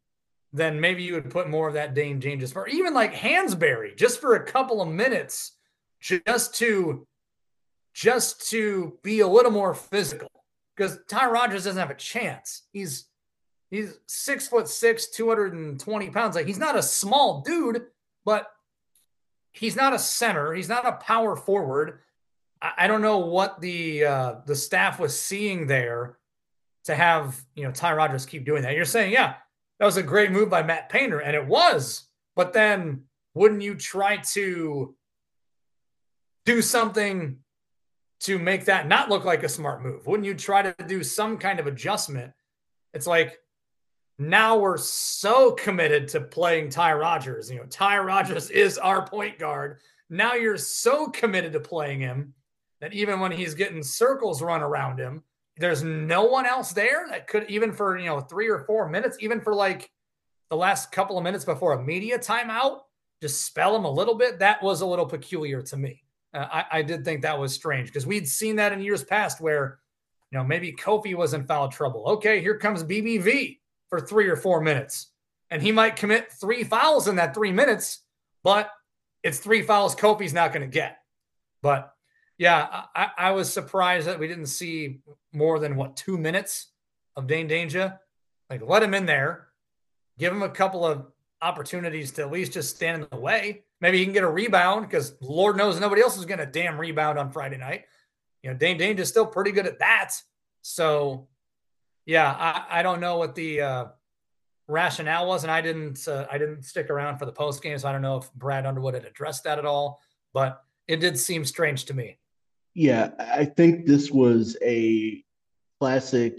then maybe you would put more of that Dain James or even like Hansberry just for a couple of minutes just to just to be a little more physical because Ty Rodgers doesn't have a chance. He's He's six foot six, 220 pounds. Like he's not a small dude, but he's not a center. He's not a power forward. I, I don't know what the uh, the staff was seeing there to have you know Ty Rodgers keep doing that. You're saying, yeah, that was a great move by Matt Painter, and it was. But then, wouldn't you try to do something to make that not look like a smart move? Wouldn't you try to do some kind of adjustment? It's like now we're so committed to playing Ty Rodgers. You know, Ty Rodgers is our point guard. Now you're so committed to playing him that even when he's getting circles run around him, there's no one else there that could even for you know three or four minutes, even for like the last couple of minutes before a media timeout, just spell him a little bit. That was a little peculiar to me. Uh, I, I did think that was strange because we'd seen that in years past where you know maybe Kofi was in foul trouble. Okay, here comes BBV for three or four minutes, and he might commit three fouls in that three minutes, but it's three fouls Kofi's not going to get. But yeah, I, I, was surprised that we didn't see more than what two minutes of Dain Dainja. Like, let him in there, give him a couple of opportunities to at least just stand in the way. Maybe he can get a rebound because Lord knows nobody else is going to damn rebound on Friday night. You know, Dain is still pretty good at that. So, yeah, I, I don't know what the uh, rationale was, and I didn't uh, I didn't stick around for the post game, so I don't know if Brad Underwood had addressed that at all. But it did seem strange to me. Yeah, I think this was a classic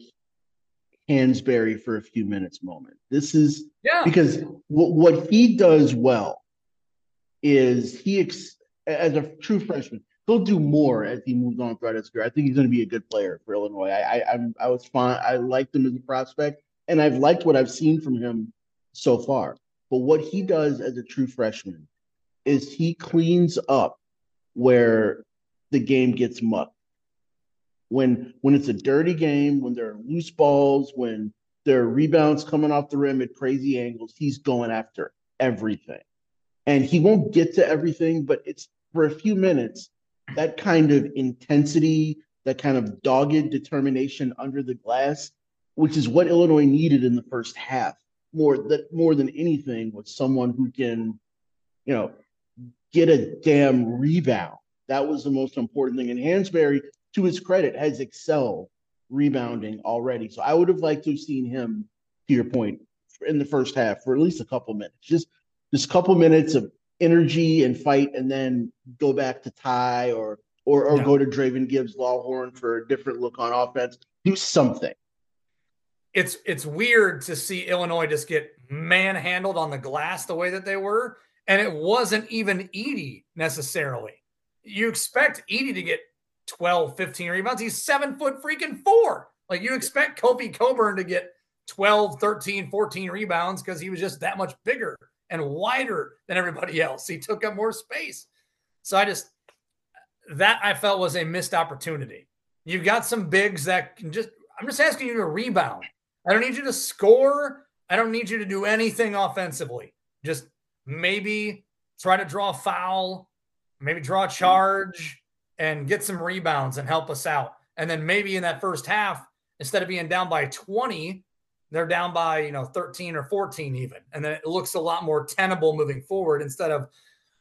Hansberry for a few minutes moment. This is yeah. because w- what he does well is he ex- as a true freshman, he'll do more as he moves on throughout his career. I think he's going to be a good player for Illinois. I I I'm, I was fine. I liked him as a prospect, and I've liked what I've seen from him so far. But what he does as a true freshman is he cleans up where the game gets mucked. When when it's a dirty game, when there are loose balls, when there are rebounds coming off the rim at crazy angles, he's going after everything. And he won't get to everything, but it's for a few minutes, that kind of intensity, that kind of dogged determination under the glass, which is what Illinois needed in the first half, more that more than anything, was someone who can, you know, get a damn rebound that was the most important thing. And Hansberry, to his credit, has excelled rebounding already. So I would have liked to have seen him, to your point, in the first half for at least a couple minutes. Just just a couple minutes of energy and fight, and then go back to Ty or or or yeah. go to Draven Gibbs Lawhorn for a different look on offense. Do something. It's it's weird to see Illinois just get manhandled on the glass the way that they were, and it wasn't even Edey necessarily you expect Edey to get 12, 15 rebounds. He's seven foot freaking four. Like you expect Kofi Cockburn to get 12, 13, 14 rebounds because he was just that much bigger and wider than everybody else. He took up more space. So I just, that I felt was a missed opportunity. You've got some bigs that can just, I'm just asking you to rebound. I don't need you to score. I don't need you to do anything offensively. Just maybe try to draw a foul maybe draw a charge and get some rebounds and help us out. And then maybe in that first half, instead of being down by 20, they're down by, you know, 13 or 14 even. And then it looks a lot more tenable moving forward instead of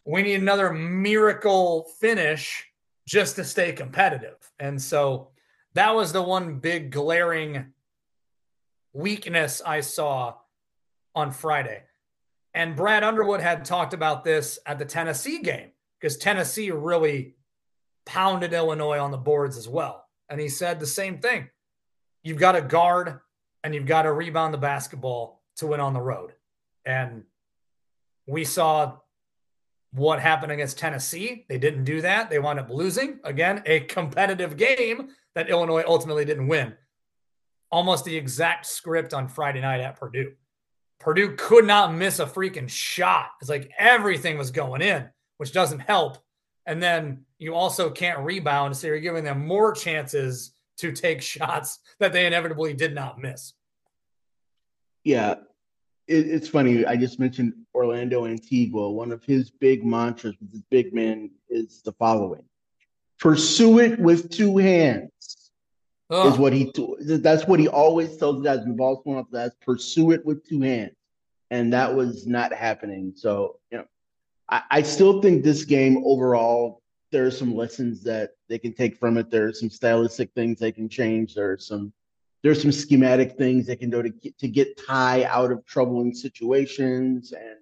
we need another miracle finish just to stay competitive. And so that was the one big glaring weakness I saw on Friday. And Brad Underwood had talked about this at the Tennessee game because Tennessee really pounded Illinois on the boards as well. And he said the same thing. You've got to guard and you've got to rebound the basketball to win on the road. And we saw what happened against Tennessee. They didn't do that. They wound up losing. Again, a competitive game that Illinois ultimately didn't win. Almost the exact script on Friday night at Purdue. Purdue could not miss a freaking shot. It's like everything was going in which doesn't help. And then you also can't rebound, so you're giving them more chances to take shots that they inevitably did not miss. Yeah, it, it's funny. I just mentioned Orlando Antigua. One of his big mantras with his big man is the following: "Pursue it with two hands." Ugh. Is what he that's what he always tells guys. We've all sworn off that. Pursue it with two hands, and that was not happening. So you know, I, I still think this game overall there are some lessons that they can take from it. There are some stylistic things they can change. There are some there's some schematic things they can do to get, to get Ty out of troubling situations and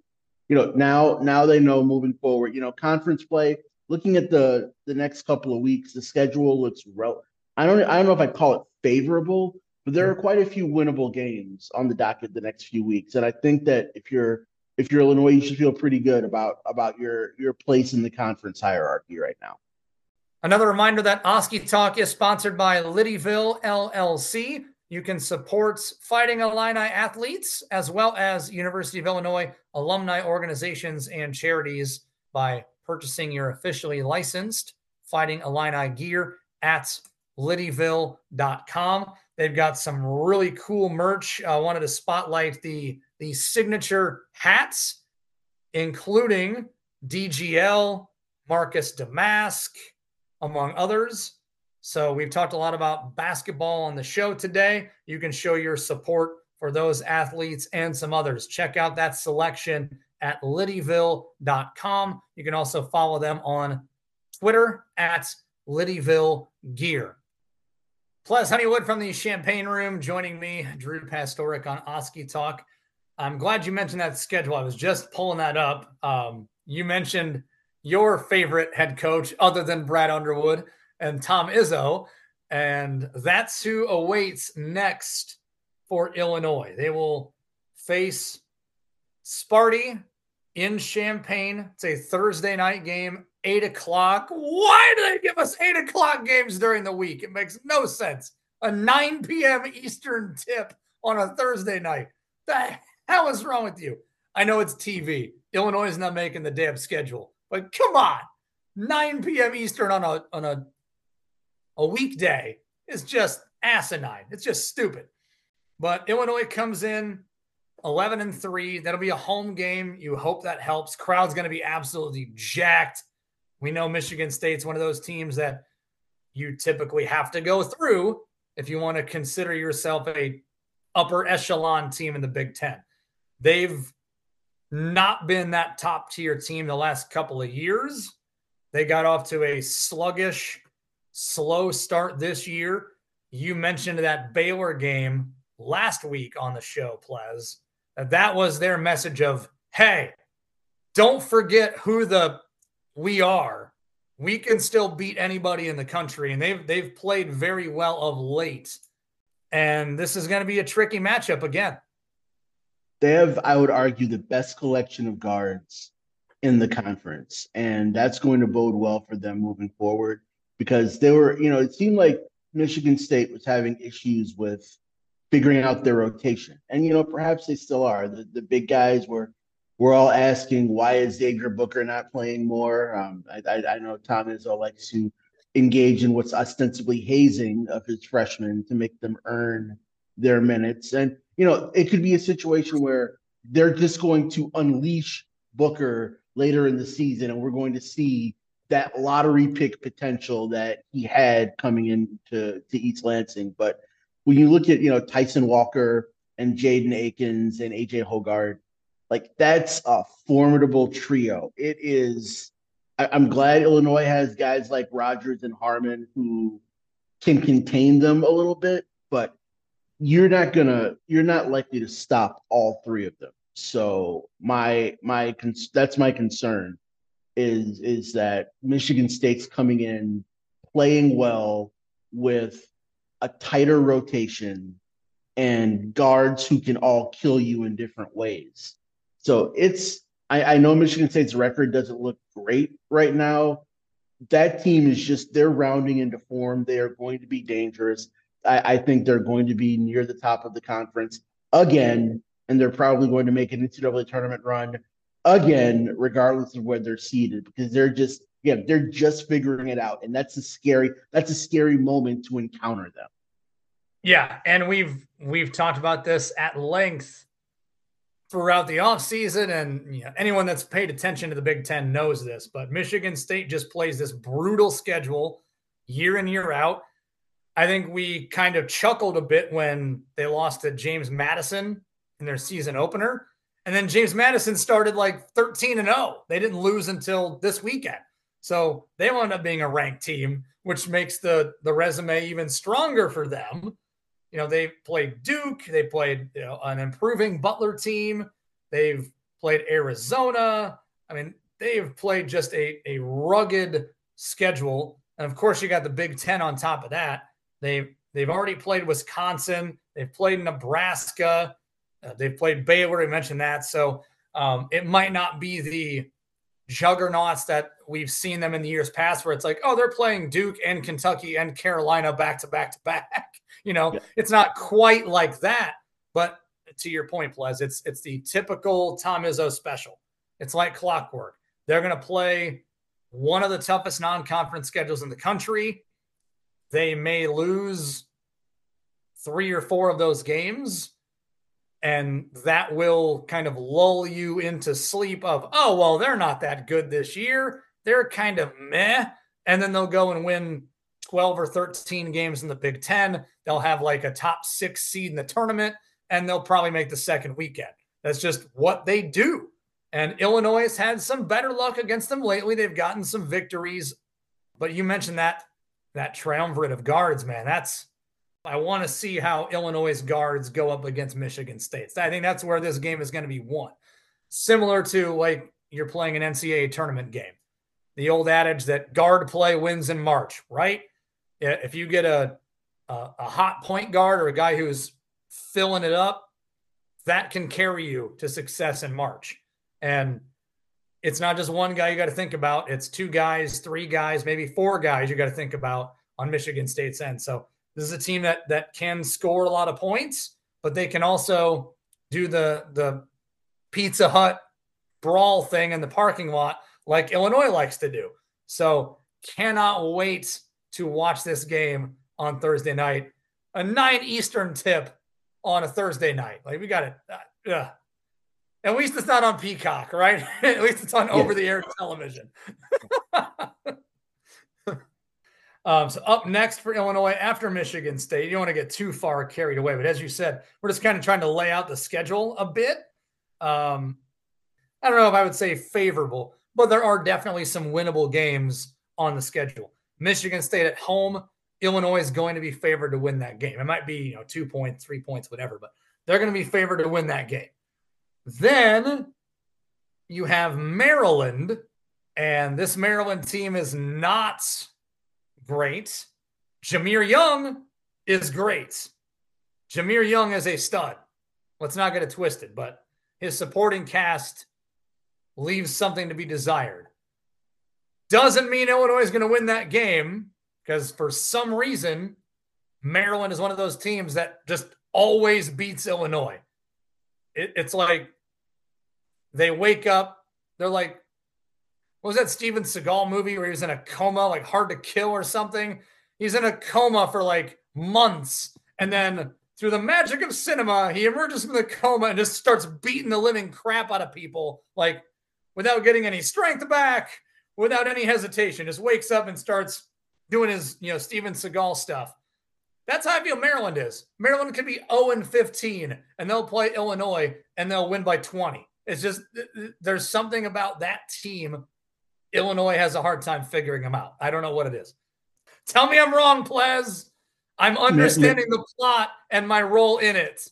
you know now now they know moving forward you know conference play looking at the the next couple of weeks the schedule looks rel- I don't I don't know if I'd call it favorable but there are quite a few winnable games on the docket the next few weeks and I think that if you're if you're Illinois you should feel pretty good about about your your place in the conference hierarchy right now Another reminder that Oski Talk is sponsored by Littyville LLC. You can support Fighting Illini athletes as well as University of Illinois alumni organizations and charities by purchasing your officially licensed Fighting Illini gear at littyville.com. They've got some really cool merch. I wanted to spotlight the, the signature hats, including DGL, Marcus Domask, among others. So we've talked a lot about basketball on the show today. You can show your support for those athletes and some others. Check out that selection at littyville.com. You can also follow them on Twitter at Littyville Gear. Pleas, Honeywood from the Champaign Room joining me, Drew Pastoric on Oski Talk. I'm glad you mentioned that schedule. I was just pulling that up. Um, you mentioned your favorite head coach other than Brad Underwood and Tom Izzo. And that's who awaits next for Illinois. They will face Sparty in Champaign. It's a Thursday night game, eight o'clock. Why do they give us eight o'clock games during the week? It makes no sense. A 9 p.m. Eastern tip on a Thursday night. The hell is wrong with you? I know it's TV. Illinois is not making the damn schedule. But come on, 9 p.m. Eastern on a on a a weekday is just asinine. It's just stupid. But Illinois comes in 11 and 3. That'll be a home game. You hope that helps. Crowd's going to be absolutely jacked. We know Michigan State's one of those teams that you typically have to go through if you want to consider yourself a upper echelon team in the Big 10. They've not been that top tier team the last couple of years. They got off to a sluggish, slow start this year. You mentioned that Baylor game last week on the show, Pleas. That that was their message of, hey, don't forget who the we are. We can still beat anybody in the country. And they've they've played very well of late. And this is going to be a tricky matchup again they have, I would argue, the best collection of guards in the conference, and that's going to bode well for them moving forward because they were, you know, it seemed like Michigan State was having issues with figuring out their rotation, and you know, perhaps they still are. The the big guys were we're all asking why is Xavier Booker not playing more? Um, I, I, I know Tom Izzo likes to engage in what's ostensibly hazing of his freshmen to make them earn their minutes. And you know, it could be a situation where they're just going to unleash Booker later in the season, and we're going to see that lottery pick potential that he had coming into to East Lansing. But when you look at you know Tyson Walker and Jaden Akins and AJ Hoggard, like that's a formidable trio. It is. I'm glad Illinois has guys like Rodgers and Harmon who can contain them a little bit, but you're not gonna you're not likely to stop all three of them. So my my that's my concern is is that Michigan State's coming in playing well with a tighter rotation and guards who can all kill you in different ways. So it's I, I know Michigan State's record doesn't look great right now. That team is just they're rounding into form. They are going to be dangerous. I, I think they're going to be near the top of the conference again, and they're probably going to make an NCAA tournament run again, regardless of where they're seated, because they're just yeah, they're just figuring it out, and that's a scary that's a scary moment to encounter them. Yeah, and we've we've talked about this at length throughout the offseason and you know, anyone that's paid attention to the Big 10 knows this, but Michigan State just plays this brutal schedule year in year out. I think we kind of chuckled a bit when they lost to James Madison in their season opener. And then James Madison started like 13 and 0. They didn't lose until this weekend. So they wound up being a ranked team, which makes the the resume even stronger for them. You know, they played Duke, they played you know, an improving Butler team, they've played Arizona. I mean, they've played just a, a rugged schedule. And of course, you got the Big Ten on top of that. They've they've already played Wisconsin, they've played Nebraska, uh, they've played Baylor. We mentioned that, so um, it might not be the juggernauts that we've seen them in the years past, where it's like, oh, they're playing Duke and Kentucky and Carolina back to back to back. You know, yeah. it's not quite like that. But to your point, Pleas, it's it's the typical Tom Izzo special. It's like clockwork. They're going to play one of the toughest non-conference schedules in the country. They may lose three or four of those games and that will kind of lull you into sleep of oh well they're not that good this year. They're kind of meh. And then they'll go and win 12 or 13 games in the big 10 they'll have like a top six seed in the tournament and they'll probably make the second weekend. That's just what they do. And illinois has had some better luck against them lately. They've gotten some victories. But you mentioned that that triumvirate of guards man that's I want to see how Illinois' guards go up against Michigan State. I think that's where this game is going to be won. Similar to like you're playing an NCAA tournament game. The old adage that guard play wins in March, right? If you get a, a, a hot point guard or a guy who's filling it up, that can carry you to success in March. And it's not just one guy you got to think about. It's two guys, three guys, maybe four guys you got to think about on Michigan State's end. So this is a team that that can score a lot of points, but they can also do the the Pizza Hut brawl thing in the parking lot like Illinois likes to do. So cannot wait to watch this game on Thursday night. A nine Eastern tip on a Thursday night. Like we got it. Uh, At least it's not on Peacock, right? At least it's on over the air television. Um, so up next for Illinois after Michigan State, you don't want to get too far carried away, but as you said, we're just kind of trying to lay out the schedule a bit. Um, I don't know if I would say favorable, but there are definitely some winnable games on the schedule. Michigan State at home, Illinois is going to be favored to win that game. It might be you know two points, three points, whatever, but they're going to be favored to win that game. Then you have Maryland, and this Maryland team is not great. Jahmir Young is great. Jahmir Young is a stud. Let's not get it twisted, but his supporting cast leaves something to be desired. Doesn't mean Illinois is going to win that game because for some reason, Maryland is one of those teams that just always beats Illinois. It, it's like they wake up, they're like, what was that Steven Seagal movie where he was in a coma, like hard to kill or something? He's in a coma for like months. And then through the magic of cinema, he emerges from the coma and just starts beating the living crap out of people, like without getting any strength back, without any hesitation. Just wakes up and starts doing his, you know, Steven Seagal stuff. That's how I feel Maryland is. Maryland could be 0 and 15 and they'll play Illinois and they'll win by 20. It's just there's something about that team Illinois has a hard time figuring them out. I don't know what it is. Tell me I'm wrong, Pleas. I'm understanding the plot and my role in it.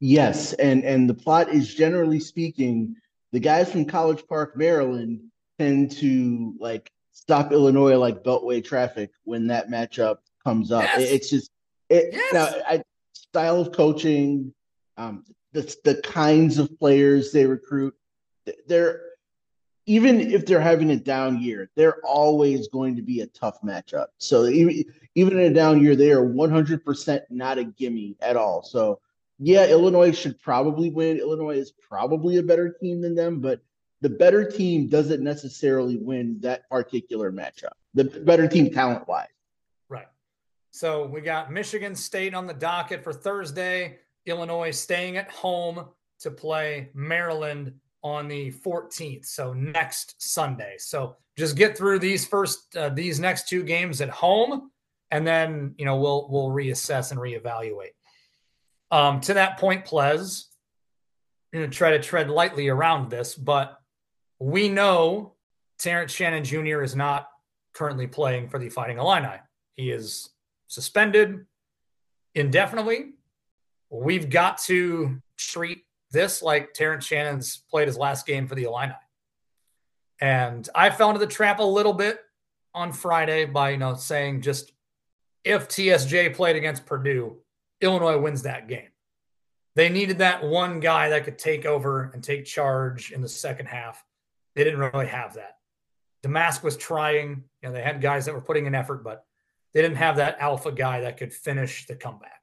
Yes, and and the plot is generally speaking, the guys from College Park, Maryland, tend to like stop Illinois like Beltway traffic when that matchup comes up. Yes. It, it's just it, yes. now I, style of coaching, um, the the kinds of players they recruit. They're even if they're having a down year, they're always going to be a tough matchup. So even, even in a down year, they are 100% not a gimme at all. So yeah, Illinois should probably win. Illinois is probably a better team than them, but the better team doesn't necessarily win that particular matchup. The better team talent wise. Right. So we got Michigan State on the docket for Thursday, Illinois staying at home to play Maryland on the 14th, so next Sunday. So just get through these first uh, these next two games at home, and then you know we'll we'll reassess and reevaluate. Um, to that point, Pleas, I'm going to try to tread lightly around this, but we know Terrence Shannon Jr. is not currently playing for the Fighting Illini. He is suspended indefinitely. We've got to treat this like Terrence Shannon's played his last game for the Illini. And I fell into the trap a little bit on Friday by you know saying just if TSJ played against Purdue, Illinois wins that game. They needed that one guy that could take over and take charge in the second half. They didn't really have that. Domask was trying, you know, they had guys that were putting in effort, but they didn't have that alpha guy that could finish the comeback.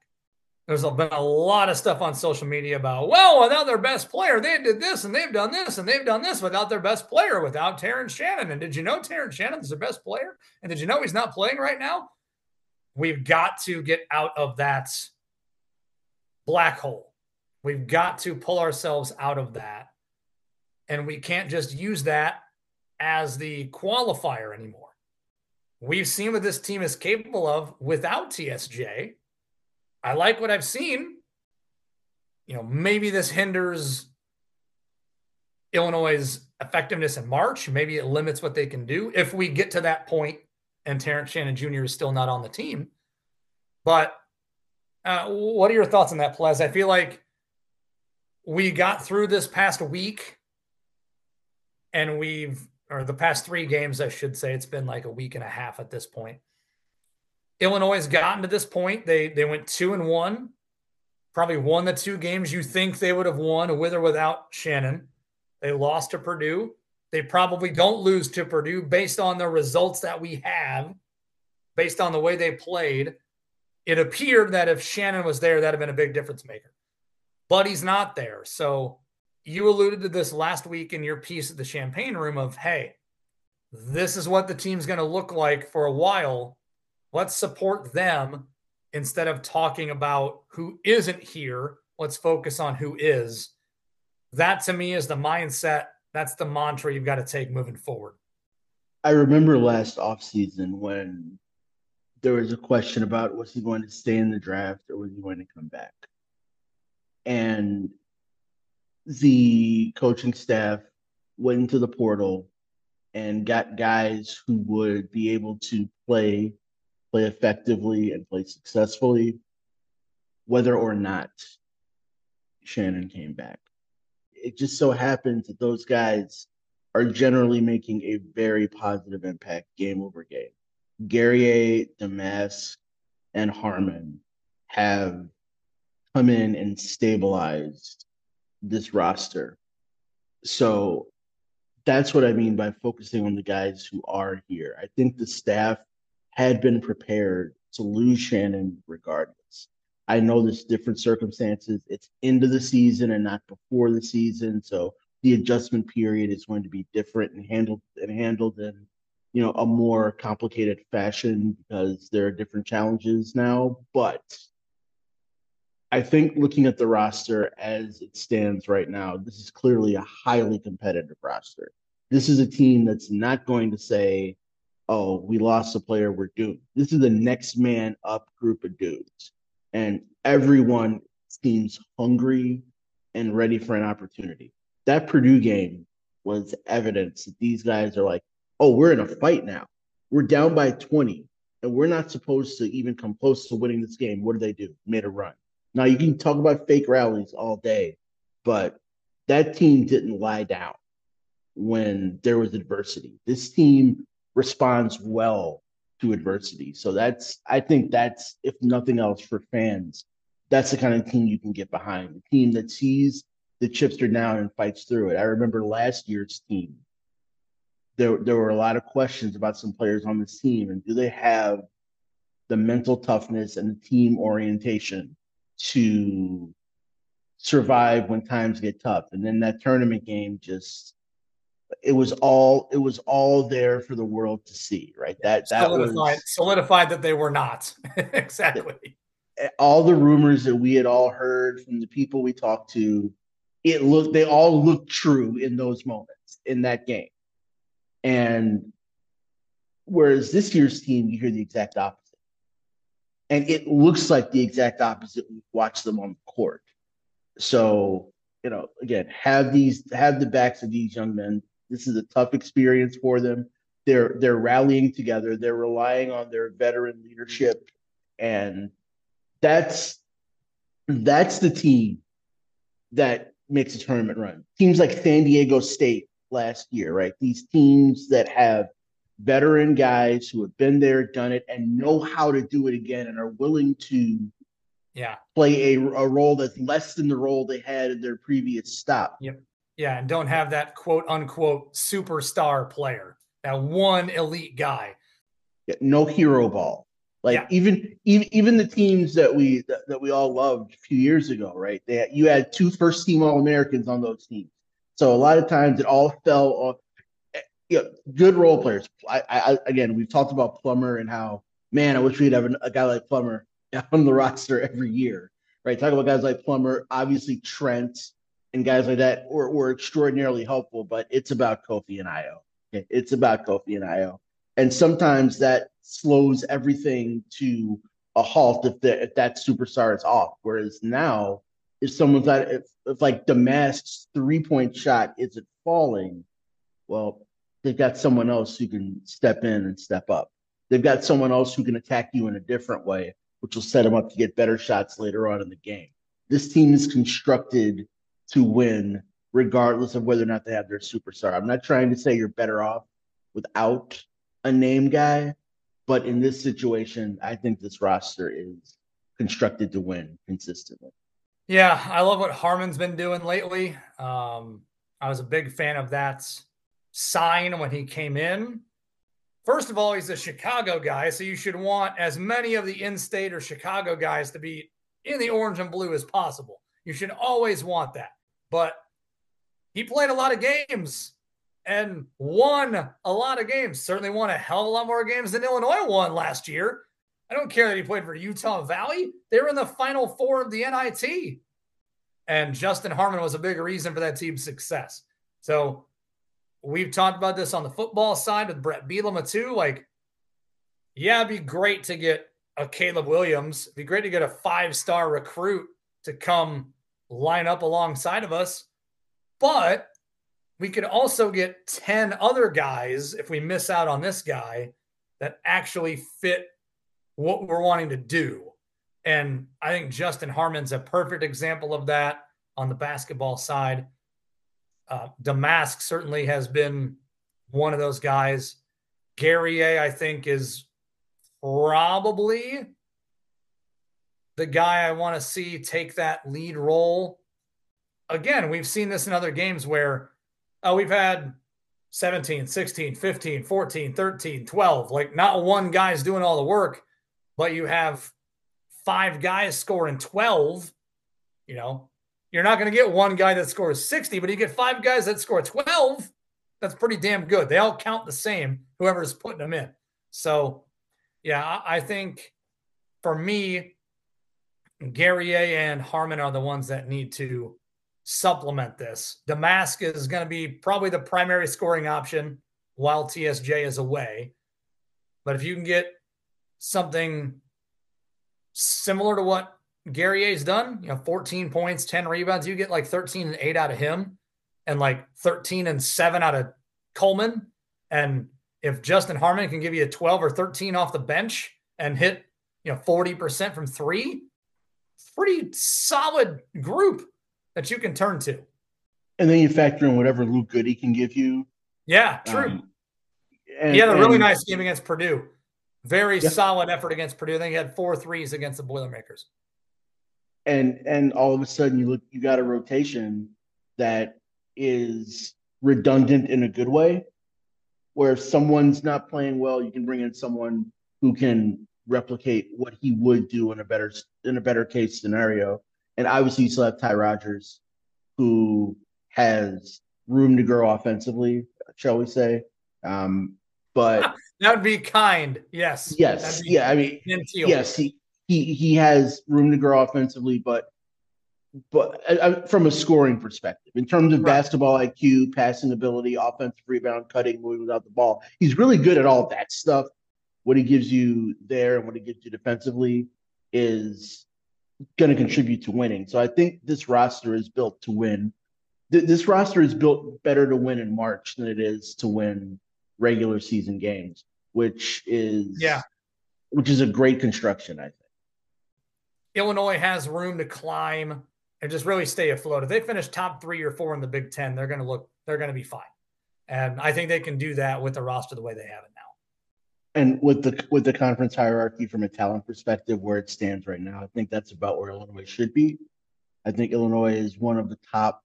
There's been a lot of stuff on social media about, well, without their best player, they did this and they've done this and they've done this without their best player, without Terrence Shannon. And did you know Terrence Shannon's the best player? And did you know he's not playing right now? We've got to get out of that black hole. We've got to pull ourselves out of that. And we can't just use that as the qualifier anymore. We've seen what this team is capable of without TSJ. I like what I've seen. You know, maybe this hinders Illinois' effectiveness in March. Maybe it limits what they can do if we get to that point and Terrence Shannon Jr. is still not on the team. But uh, what are your thoughts on that, Pleas? I feel like we got through this past week and we've, or the past three games, I should say, it's been like a week and a half at this point. Illinois has gotten to this point. They they went two and one, probably won the two games you think they would have won with or without Shannon. They lost to Purdue. They probably don't lose to Purdue based on the results that we have, based on the way they played. It appeared that if Shannon was there, that'd have been a big difference maker. But he's not there. So you alluded to this last week in your piece at the Champaign Room of, hey, this is what the team's going to look like for a while. Let's support them instead of talking about who isn't here. Let's focus on who is. That to me is the mindset. That's the mantra you've got to take moving forward. I remember last offseason when there was a question about was he going to stay in the draft or was he going to come back? And the coaching staff went into the portal and got guys who would be able to play play effectively and play successfully whether or not Shannon came back. It just so happens that those guys are generally making a very positive impact game over game. Guerrier, Domask, and Harmon have come in and stabilized this roster. So that's what I mean by focusing on the guys who are here. I think the staff had been prepared to lose Shannon regardless. I know there's different circumstances. It's into the season and not before the season, so the adjustment period is going to be different and handled and handled in you know a more complicated fashion because there are different challenges now. But I think looking at the roster as it stands right now, this is clearly a highly competitive roster. This is a team that's not going to say, oh, we lost a player, we're doomed. This is the next man up group of dudes. And everyone seems hungry and ready for an opportunity. That Purdue game was evidence that these guys are like, oh, we're in a fight now. We're down by 20, and we're not supposed to even come close to winning this game. What do they do? Made a run. Now you can talk about fake rallies all day, but that team didn't lie down when there was adversity. This team responds well to adversity. So that's I think that's if nothing else for fans, that's the kind of team you can get behind. The team that sees the chips are down and fights through it. I remember last year's team. There, there were a lot of questions about some players on this team and do they have the mental toughness and the team orientation to survive when times get tough. And then that tournament game just it was all it was all there for the world to see, right? That that solidified, was solidified that they were not. exactly. All the rumors that we had all heard from the people we talked to, it looked they all looked true in those moments in that game. And whereas this year's team, you hear the exact opposite. And it looks like the exact opposite. We watch them on the court. So, you know, again, have these have the backs of these young men. This is a tough experience for them. They're they're rallying together. They're relying on their veteran leadership, and that's that's the team that makes a tournament run. Teams like San Diego State last year, right? These teams that have veteran guys who have been there, done it, and know how to do it again and are willing to yeah play a, a role that's less than the role they had in their previous stop. Yep. Yeah, and don't have that quote unquote superstar player, that one elite guy. Yeah, no hero ball. Like yeah. even even even the teams that we that, that, we all loved a few years ago, right? They had, you had two first team All Americans on those teams. So a lot of times it all fell off. Eh, you know, good role players. I, I again, we've talked about Plummer and how man, I wish we'd have a guy like Plummer on the roster every year, right? Talk about guys like Plummer, obviously Trent, and guys like that were, were extraordinarily helpful. But it's about Kofi and Ayo. It's about Kofi and Ayo. and sometimes that slows everything to a halt if the if that superstar is off. Whereas now, if someone's at if, if like Domask's three point shot isn't falling, well, they've got someone else who can step in and step up. They've got someone else who can attack you in a different way, which will set them up to get better shots later on in the game. This team is constructed to win regardless of whether or not they have their superstar. I'm not trying to say you're better off without a name guy, but in this situation, I think this roster is constructed to win consistently. Yeah, I love what Harmon's been doing lately. Um, I was a big fan of that sign when he came in. First of all, he's a Chicago guy, so you should want as many of the in state or Chicago guys to be in the orange and blue as possible. You should always want that. But he played a lot of games and won a lot of games. Certainly won a hell of a lot more games than Illinois won last year. I don't care that he played for Utah Valley. They were in the final four of the NIT. And Justin Harmon was a big reason for that team's success. So we've talked about this on the football side with Brett Bielema too. Like, yeah, it'd be great to get a Caleb Williams. It'd be great to get a five-star recruit to come line up alongside of us. But we could also get 10 other guys if we miss out on this guy that actually fit what we're wanting to do. And I think Justin Harmon's a perfect example of that on the basketball side. Uh, Domask certainly has been one of those guys. Guerrier, I think, is probably the guy I want to see take that lead role. Again, we've seen this in other games where uh, we've had 17, 16, 15, 14, 13, 12. Like not one guy's doing all the work, but you have five guys scoring 12. You know, you're not going to get one guy that scores 60, but you get five guys that score 12. That's pretty damn good. They all count the same, whoever's putting them in. So, yeah, I, I think for me, Guerrier and Harmon are the ones that need to supplement this. Domask is going to be probably the primary scoring option while TSJ is away. But if you can get something similar to what Guerrier's done, you know, 14 points, 10 rebounds, you get like 13 and 8 out of him and like 13 and 7 out of Coleman. And if Justin Harmon can give you a 12 or 13 off the bench and hit, you know, 40% from three, pretty solid group that you can turn to. And then you factor in whatever Luke Goode can give you. Yeah, true. Um, and, he had a really and, nice game against Purdue. Very yeah. solid effort against Purdue. I think he had four threes against the Boilermakers. And and all of a sudden you look you got a rotation that is redundant in a good way. Where if someone's not playing well, you can bring in someone who can replicate what he would do in a better in a better case scenario. And obviously, you still have Ty Rodgers, who has room to grow offensively, shall we say? Um, but that would be kind. Yes. Yes. Yeah. I mean, yes, he, he he has room to grow offensively, but but uh, uh, from a scoring perspective, in terms of right. basketball IQ, passing ability, offensive rebound, cutting, moving without the ball, he's really good at all that stuff. What he gives you there and what he gives you defensively, is going to contribute to winning. So I think this roster is built to win. Th- this roster is built better to win in March than it is to win regular season games, which is yeah, which is a great construction, I think. Illinois has room to climb and just really stay afloat. If they finish top three or four in the Big Ten, they're going to look, they're going to be fine. And I think they can do that with the roster the way they have it now. And with the with the conference hierarchy from a talent perspective, where it stands right now, I think that's about where Illinois should be. I think Illinois is one of the top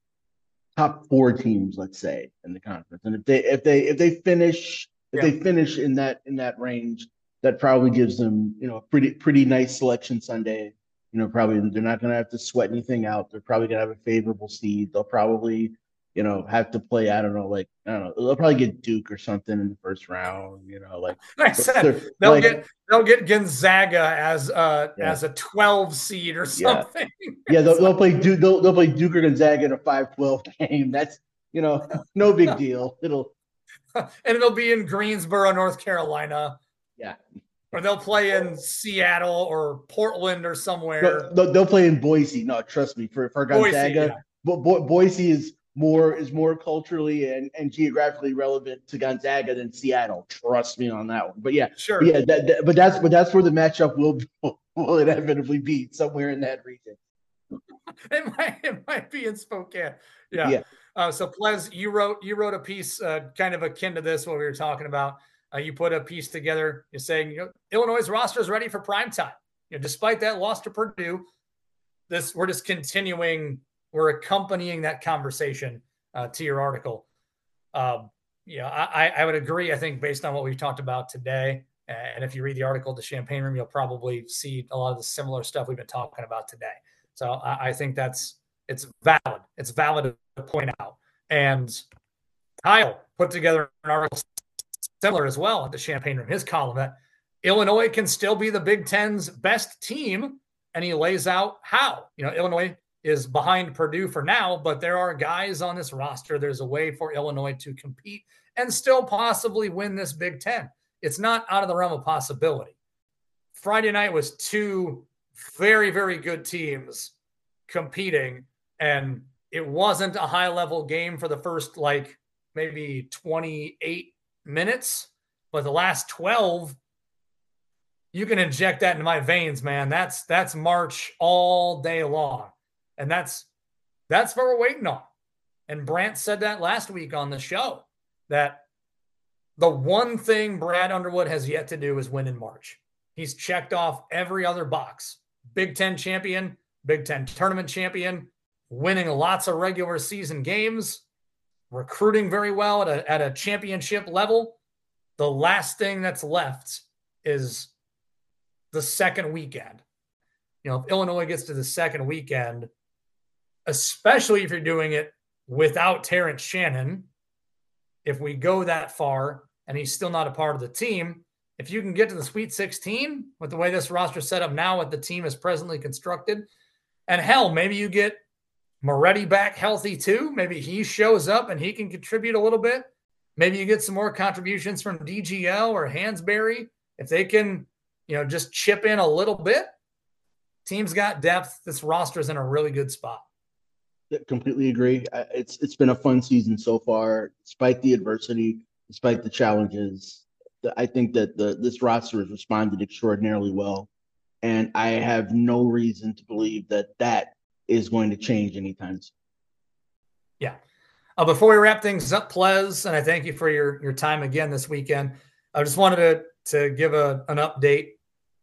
top four teams, let's say, in the conference. And if they if they if they finish if yeah. they finish in that in that range, that probably gives them you know a pretty pretty nice selection Sunday. You know, probably they're not going to have to sweat anything out. They're probably going to have a favorable seed. They'll probably you know, have to play. I don't know, like I don't know. They'll probably get Duke or something in the first round. You know, like I said, they'll like, get they'll get Gonzaga as uh yeah. as a twelve seed or something. Yeah, yeah they'll, they'll play Duke. They'll, they'll play Duke or Gonzaga in a 5-12 game. That's you know, no big deal. It'll and it'll be in Greensboro, North Carolina. Yeah. Or they'll play in Seattle or Portland or somewhere. They'll, they'll play in Boise. No, trust me. For for Gonzaga, Boise, yeah. Bo- Bo- Boise is more is more culturally and, and geographically relevant to Gonzaga than Seattle. Trust me on that one. But yeah, sure. But yeah, that, that, but that's but that's where the matchup will will inevitably be somewhere in that region. it might it might be in Spokane. Yeah. yeah. Uh, so Pleas, you wrote you wrote a piece uh, kind of akin to this what we were talking about. Uh, you put a piece together. You're saying you know, Illinois' roster is ready for prime time. You know, despite that loss to Purdue, this we're just continuing we're accompanying that conversation uh, to your article. Um, yeah, I, I would agree. I think based on what we've talked about today, and if you read the article, the Champaign Room, you'll probably see a lot of the similar stuff we've been talking about today. So I, I think that's it's valid. It's valid to point out. And Kyle put together an article similar as well at the Champaign Room, his column that Illinois can still be the Big Ten's best team, and he lays out how. You know, Illinois is behind Purdue for now, but there are guys on this roster. There's a way for Illinois to compete and still possibly win this Big Ten. It's not out of the realm of possibility. Friday night was two very, very good teams competing, and it wasn't a high level game for the first like maybe 28 minutes, but the last 12 you can inject that into my veins, man. That's that's March all day long. And that's that's what we're waiting on. And Brant said that last week on the show that the one thing Brad Underwood has yet to do is win in March. He's checked off every other box. Big 10 champion, Big 10 tournament champion, winning lots of regular season games, recruiting very well at a, at a championship level. The last thing that's left is the second weekend. You know, if Illinois gets to the second weekend, especially if you're doing it without Terrence Shannon. If we go that far and he's still not a part of the team, if you can get to the Sweet 16 with the way this roster set up now, what the team is presently constructed, and hell, maybe you get Moretti back healthy too. Maybe he shows up and he can contribute a little bit. Maybe you get some more contributions from DGL or Hansberry. If they can, you know, just chip in a little bit, team's got depth. This roster is in a really good spot completely agree. It's it's been a fun season so far, despite the adversity, despite the challenges. I think that the this roster has responded extraordinarily well, and I have no reason to believe that that is going to change anytime soon. Yeah. Uh, before we wrap things up, Pleas, and I thank you for your your time again this weekend. I just wanted to to give a, an update.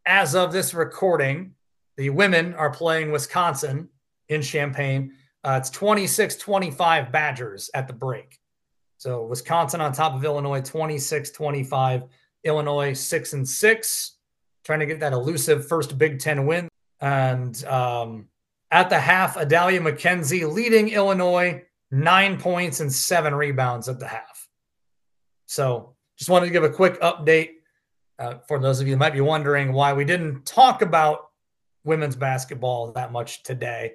As of this recording, the women are playing Wisconsin in Champaign. Uh, it's 26 25 Badgers at the break. So Wisconsin on top of Illinois, 26 25. Illinois, six and six, trying to get that elusive first Big Ten win. And um, at the half, Adalia McKenzie leading Illinois, nine points and seven rebounds at the half. So just wanted to give a quick update uh, for those of you might be wondering why we didn't talk about women's basketball that much today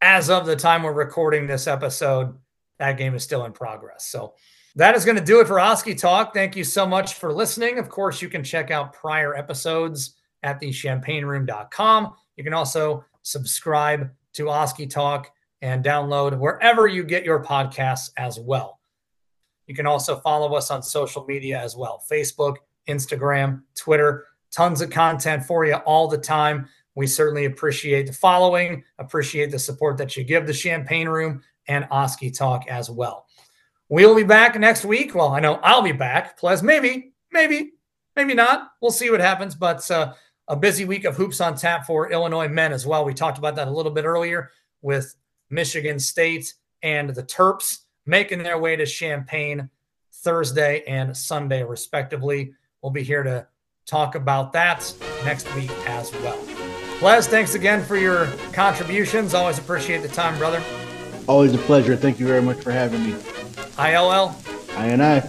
as of the time we're recording this episode, that game is still in progress. So that is going to do it for Oskee Talk. Thank you so much for listening. Of course, you can check out prior episodes at thechampaignroom.com. You can also subscribe to Oskee Talk and download wherever you get your podcasts as well. You can also follow us on social media as well Facebook, Instagram, Twitter. Tons of content for you all the time. We certainly appreciate the following, appreciate the support that you give the Champaign Room and Oskee Talk as well. We'll be back next week. Well, I know I'll be back. Plus, maybe, maybe, maybe not. We'll see what happens. But uh, a busy week of hoops on tap for Illinois men as well. We talked about that a little bit earlier with Michigan State and the Terps making their way to Champaign Thursday and Sunday, respectively. We'll be here to talk about that next week as well. Les, thanks again for your contributions. Always appreciate the time, brother. Always a pleasure. Thank you very much for having me. ILL. I and I.